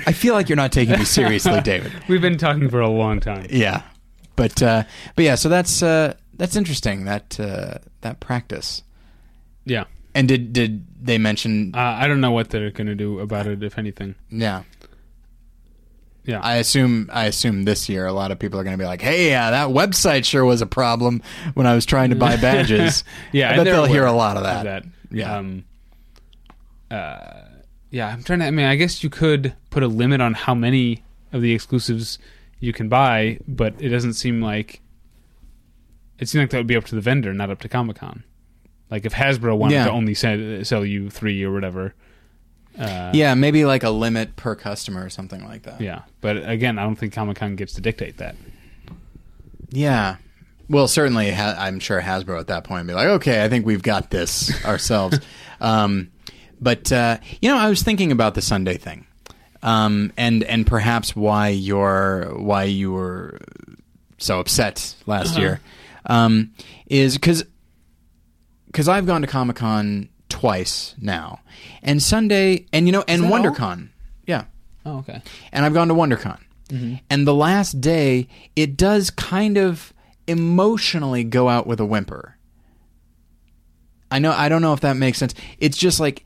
i feel like you're not taking me seriously david We've been talking for a long time. yeah but uh but yeah so that's uh that's interesting that uh that practice Yeah. and did did they mention Uh, I don't know what they're going to do about it, if anything. Yeah, Yeah. I assume. I assume this year a lot of people are going to be like, "Hey, yeah, that website sure was a problem when I was trying to buy badges." yeah, I bet they'll hear a lot of that. that. Yeah. Um, uh, yeah, I'm trying to. I mean, I guess you could put a limit on how many of the exclusives you can buy, but it doesn't seem like. It seems like that would be up to the vendor, not up to Comic Con. Like if Hasbro wanted Yeah. to only sell, sell you three or whatever. Uh, Yeah, maybe like a limit per customer or something like that. Yeah, but again, I don't think Comic Con gets to dictate that. Yeah. Well, certainly, ha- I'm sure Hasbro at that point would be like, "Okay, I think we've got this ourselves." um, but uh, you know, I was thinking about the Sunday thing, um, and and perhaps why you're why you were so upset last year. um, is because because I've gone to Comic Con twice now, and Sunday, and you know, and? WonderCon, yeah, Oh, okay. and I've gone to WonderCon, and the last day, it does kind of emotionally go out with a whimper. I know, I don't know if that makes sense. It's just like.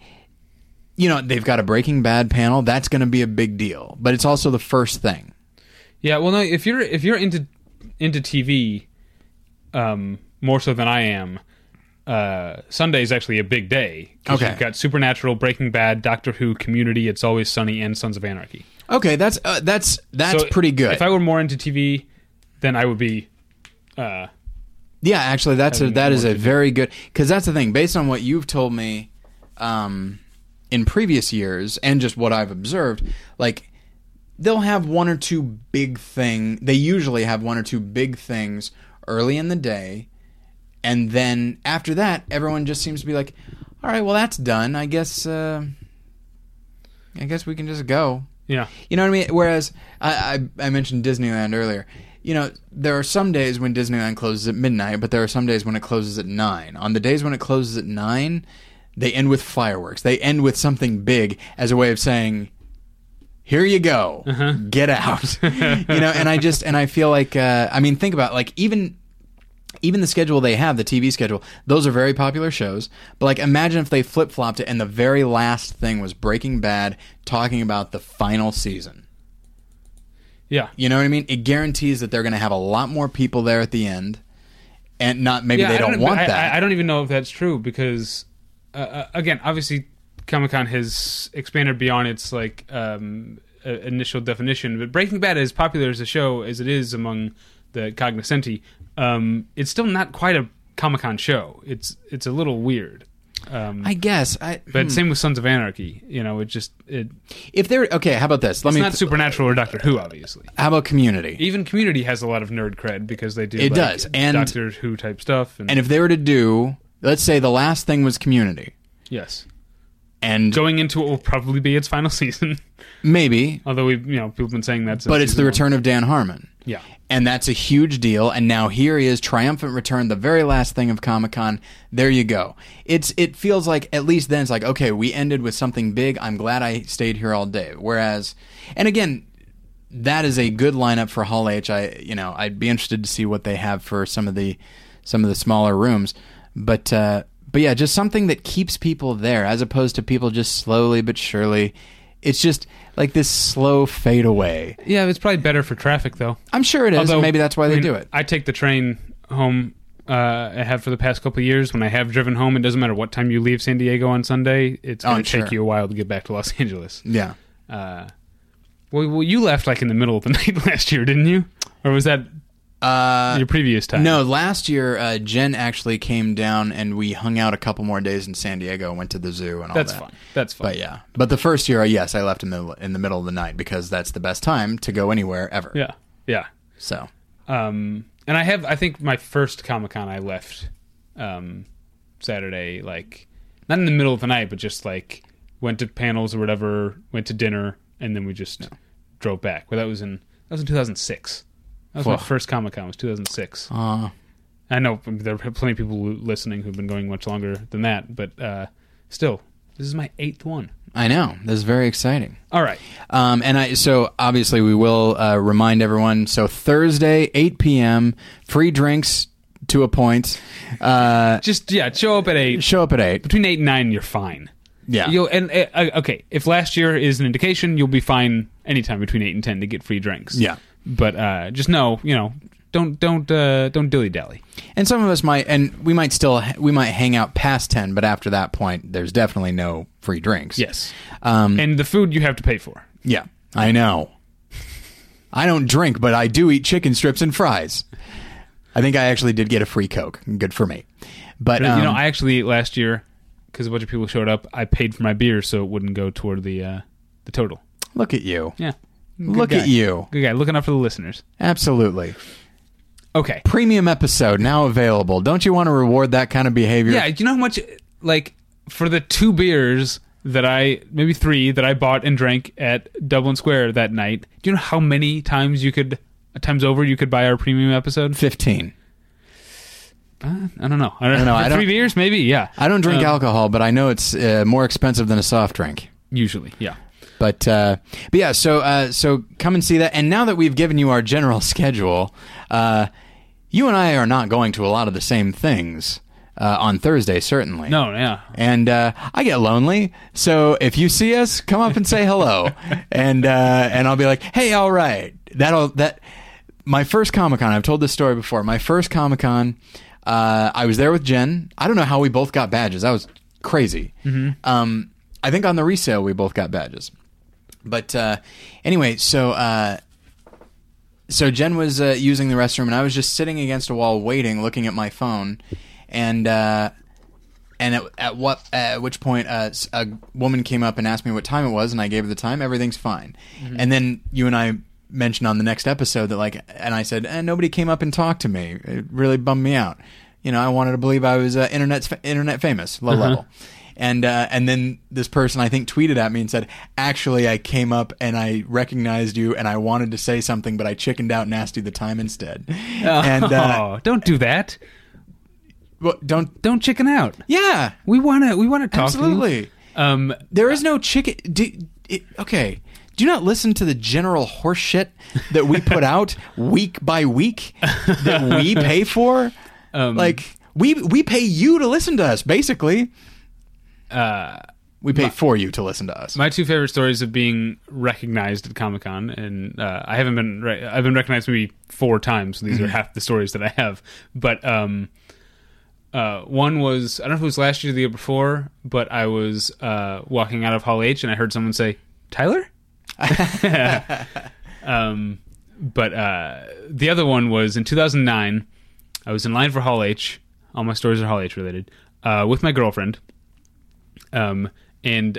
You know, they've got a Breaking Bad panel. That's going to be a big deal, but it's also the first thing. Yeah, well, no, if you're if you're into into TV, um, more so than I am, uh, Sunday is actually a big day. Okay. you've got Supernatural, Breaking Bad, Doctor Who, Community, It's Always Sunny, and Sons of Anarchy. Okay, that's uh, that's that's So pretty good. If I were more into TV, then I would be. Uh, Yeah, actually, that's a, that is a do. very good because that's the thing. Based on what you've told me, um, in previous years and just what I've observed, like they'll have one or two big thing. They usually have one or two big things early in the day, and then after that, everyone just seems to be like, "All right, well, that's done. I guess. Uh, I guess we can just go." yeah, You know what I mean? Whereas I, I, I mentioned Disneyland earlier. You know, there are some days when Disneyland closes at midnight, but there are some days when it closes at nine. On the days when it closes at nine, they end with fireworks. They end with something big as a way of saying, "Here you go, get out." you know, and I just and I feel like uh, I mean, think about like even even the schedule they have, the TV schedule, those are very popular shows. But like, imagine if they flip flopped it and the very last thing was Breaking Bad talking about the final season. yeah. You know what I mean? It guarantees that they're going to have a lot more people there at the end, and not maybe yeah, they I don't, want I, that. I, I don't even know if that's true because, uh, uh, again, obviously, Comic Con has expanded beyond its like um, uh, initial definition. But Breaking Bad, as popular as a show as it is among the cognoscenti, um, it's still not quite a Comic Con show. It's it's a little weird. Um, I guess. I, but hmm. same with Sons of Anarchy. You know, it just it, if they're okay, how about this? Let it's me. not Supernatural or Doctor Who, obviously. how about Community? Even Community has a lot of nerd cred because they do It like, does, and- Doctor Who type stuff. And, And if they were to do, let's say the last thing was Community, yes, and going into what will probably be its final season. maybe, Although we, you know, people have been saying that. But it's the season return of Dan Harmon. Yeah, and that's a huge deal. And now here he is, triumphant return, the very last thing of Comic Con. There you go. It's it feels like at least then it's like okay, we ended with something big. I'm glad I stayed here all day. Whereas, and again, that is a good lineup for Hall H. I you know I'd be interested to see what they have for some of the some of the smaller rooms, but. uh but yeah, just something that keeps people there as opposed to people just slowly but surely. It's just like this slow fade away. yeah. It's probably better for traffic though. I'm sure it is. Although Maybe that's why I they mean, do it. I take the train home. Uh, I have for the past couple of years. When I have driven home, it doesn't matter what time you leave San Diego on Sunday. It's going Oh, to take sure. you a while to get back to Los Angeles. Yeah. Uh, well, well, you left like in the middle of the night last year, didn't you? Or was that Uh, your previous time? no, last year uh, Jen actually came down and we hung out a couple more days in San Diego, went to the zoo and all that. that's that. fine. That's fine. But yeah, but the first year, yes, I left in the in the middle of the night because that's the best time to go anywhere ever. yeah, yeah. So Um, and I have, I think my first Comic Con I left um, Saturday, like not in the middle of the night, but just like went to panels or whatever, went to dinner, and then we just drove back. Well, that was in that was in 2006. That was my Whoa. first Comic Con. Was 2006. uh, I know there are plenty of people listening who've been going much longer than that, but uh, still, this is my eighth one. I know this is very exciting. All right. Um, and I so obviously we will uh, remind everyone. So Thursday, eight p.m. Free drinks to a point. Uh, Just yeah, show up at eight. show up at eight. Between eight and nine, you're fine. Yeah. You'll and uh, uh, okay. If last year is an indication, you'll be fine anytime between eight and ten to get free drinks. Yeah. But uh, just know, you know, don't don't uh, don't dilly dally. And some of us might, and we might still, we might hang out past ten, but after that point, there's definitely no free drinks. Yes. Um, And the food you have to pay for. yeah, I know. I don't drink, but I do eat chicken strips and fries. I think I actually did get a free Coke. Good for me. But you know, um, I actually last year because a bunch of people showed up, I paid for my beer so it wouldn't go toward the uh, the total. look at you. Yeah. Good Look guy. at you. Good guy, looking out for the listeners. Absolutely. Okay. Premium episode now available. Don't you want to reward that kind of behavior? Yeah, you know how much like for the two beers that I maybe three that I bought and drank at Dublin Square that night. Do you know how many times you could times over you could buy our premium episode? 15. Uh, I don't know. I don't, don't know. I Three don't- beers, maybe. Yeah. I don't drink Um, alcohol, but I know it's uh, more expensive than a soft drink. Usually, yeah. But uh, but yeah, so uh, so come and see that. And now that we've given you our general schedule, uh, you and I are not going to a lot of the same things uh, on Thursday, certainly. No, yeah. And uh, I get lonely, so if you see us, come up and say hello, and uh, and I'll be like, hey, all right, that'll that. My first Comic Con, I've told this story before. My first Comic Con, uh, I was there with Jen. I don't know how we both got badges. That was crazy. Um, I think on the resale we both got badges. But uh, anyway, so uh, so Jen was uh, using the restroom, and I was just sitting against a wall, waiting, looking at my phone, and uh, and at, at what at which point uh, a woman came up and asked me what time it was, and I gave her the time. Everything's fine. And then you and I mentioned on the next episode that like, and I said, eh, nobody came up and talked to me. It really bummed me out. You know, I wanted to believe I was uh, internet internet famous, low level. And uh, and then this person I think tweeted at me and said, "Actually, I came up and I recognized you and I wanted to say something, but I chickened out and asked you the time instead." And uh, oh, don't do that. well, don't, Don't chicken out. yeah, We want to. We want to talk. to you. absolutely. Um, There is no chicken. Do, it, okay. Do you not listen to the general horseshit that we put out week by week that we pay for? Um, like we we pay you to listen to us. Basically, uh, we pay for you to listen to us. my two favorite stories of being recognized at Comic Con, and uh, I haven't been. Re- I've been recognized maybe four times. So these Mm-hmm. are half the stories that I have. But um, uh, one was I don't know if it was last year or the year before, but I was uh, walking out of Hall H and I heard someone say Tyler. um, but uh, the other one was in 2009. I was in line for Hall H. All my stories are Hall H related. Uh, with my girlfriend. Um, and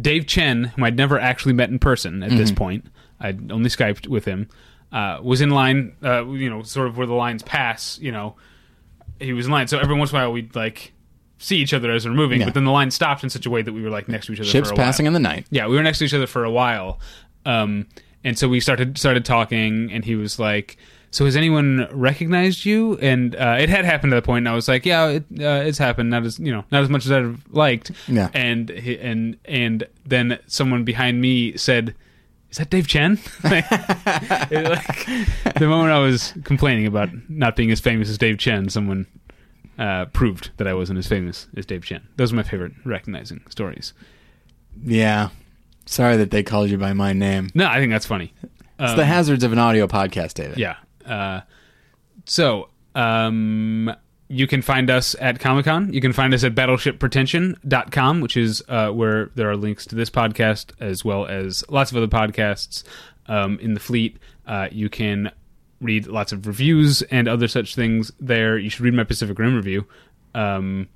Dave Chen, whom I'd never actually met in person at this point, I'd only Skyped with him, uh, was in line, uh, you know, sort of where the lines pass, you know, he was in line. So every once in a while we'd like see each other as we're moving, Yeah. but then the line stopped in such a way that we were like next to each other Ships for a while. passing in the night. Yeah, we were next to each other for a while, um, and so we started started talking, and he was like, "So has anyone recognized you?" And uh, it had happened at that point, and I was like, "Yeah, it, uh, it's happened. Not as you know, not as much as I'd have liked." Yeah. And and and then someone behind me said. Is that Dave Chen? Like, like, the moment I was complaining about not being as famous as Dave Chen, someone uh, proved that I wasn't as famous as Dave Chen. Those are my favorite recognizing stories. Yeah. Sorry that they called you by my name. No, I think that's funny. It's the hazards of an audio podcast, David. Yeah. Uh, so, um, you can find us at Comic Con. You can find us at battleshippretension.com, which is uh, where there are links to this podcast as well as lots of other podcasts um, in the fleet. Uh, you can read lots of reviews and other such things there. You should read my Pacific Rim review. Um,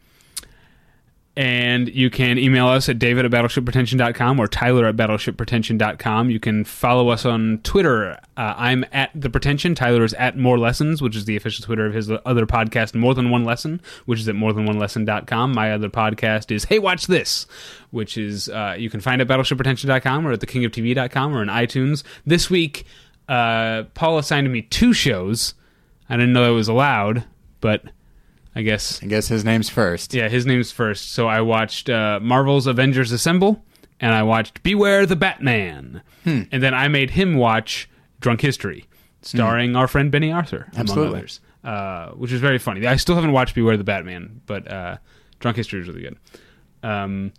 and you can email us at david at battleshippretension.com or tyler at battleshippretension.com. You can follow us on Twitter. Uh, I'm at The Pretension. Tyler is at More Lessons, which is the official Twitter of his other podcast, More Than One Lesson, which is at morethanonelesson.com. My other podcast is Hey Watch This, which is uh, you can find at battleshippretension.com or at thekingoftv.com or in iTunes. This week, uh, Paul assigned me two shows. I didn't know that was allowed, but I guess I guess his name's first. yeah, his name's first. So I watched uh, Marvel's Avengers Assemble, and I watched Beware the Batman, Hmm. and then I made him watch Drunk History, starring our friend Benny Arthur, among others, uh, which is very funny. I still haven't watched Beware the Batman, but uh, Drunk History is really good. Um,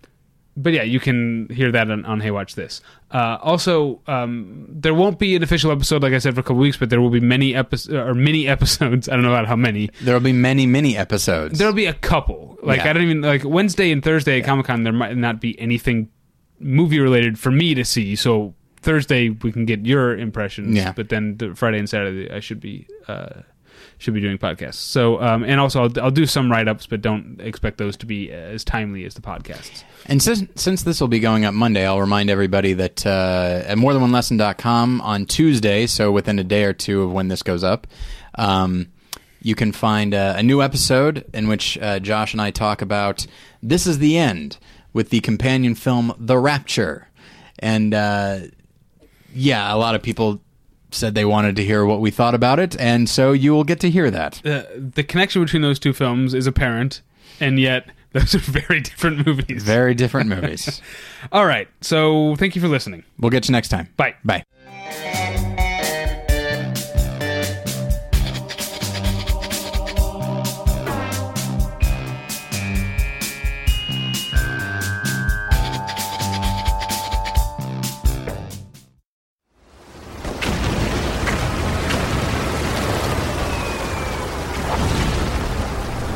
but yeah, you can hear that on, on Hey Watch This. Uh, also, um, there won't be an official episode, like I said, for a couple weeks, but there will be many episodes or mini episodes. I don't know about how many, There'll be many, many episodes. There'll be a couple. Like Yeah. I don't even like Wednesday and Thursday at Comic Con. There might not be anything movie related for me to see. So Thursday we can get your impressions. Yeah. But then the Friday and Saturday I should be uh, should be doing podcasts. So um, and also I'll, I'll do some write ups, but don't expect those to be as timely as the podcasts. And since, since this will be going up Monday, I'll remind everybody that uh, at morethanonelesson.com on Tuesday, so within a day or two of when this goes up, um, you can find uh, a new episode in which uh, Josh and I talk about This is the End with the companion film The Rapture. And uh, yeah, a lot of people said they wanted to hear what we thought about it, and so you will get to hear that. The, the connection between those two films is apparent, and yet those are very different movies. Very different movies. All right. So thank you for listening. We'll get you next time. Bye. Bye.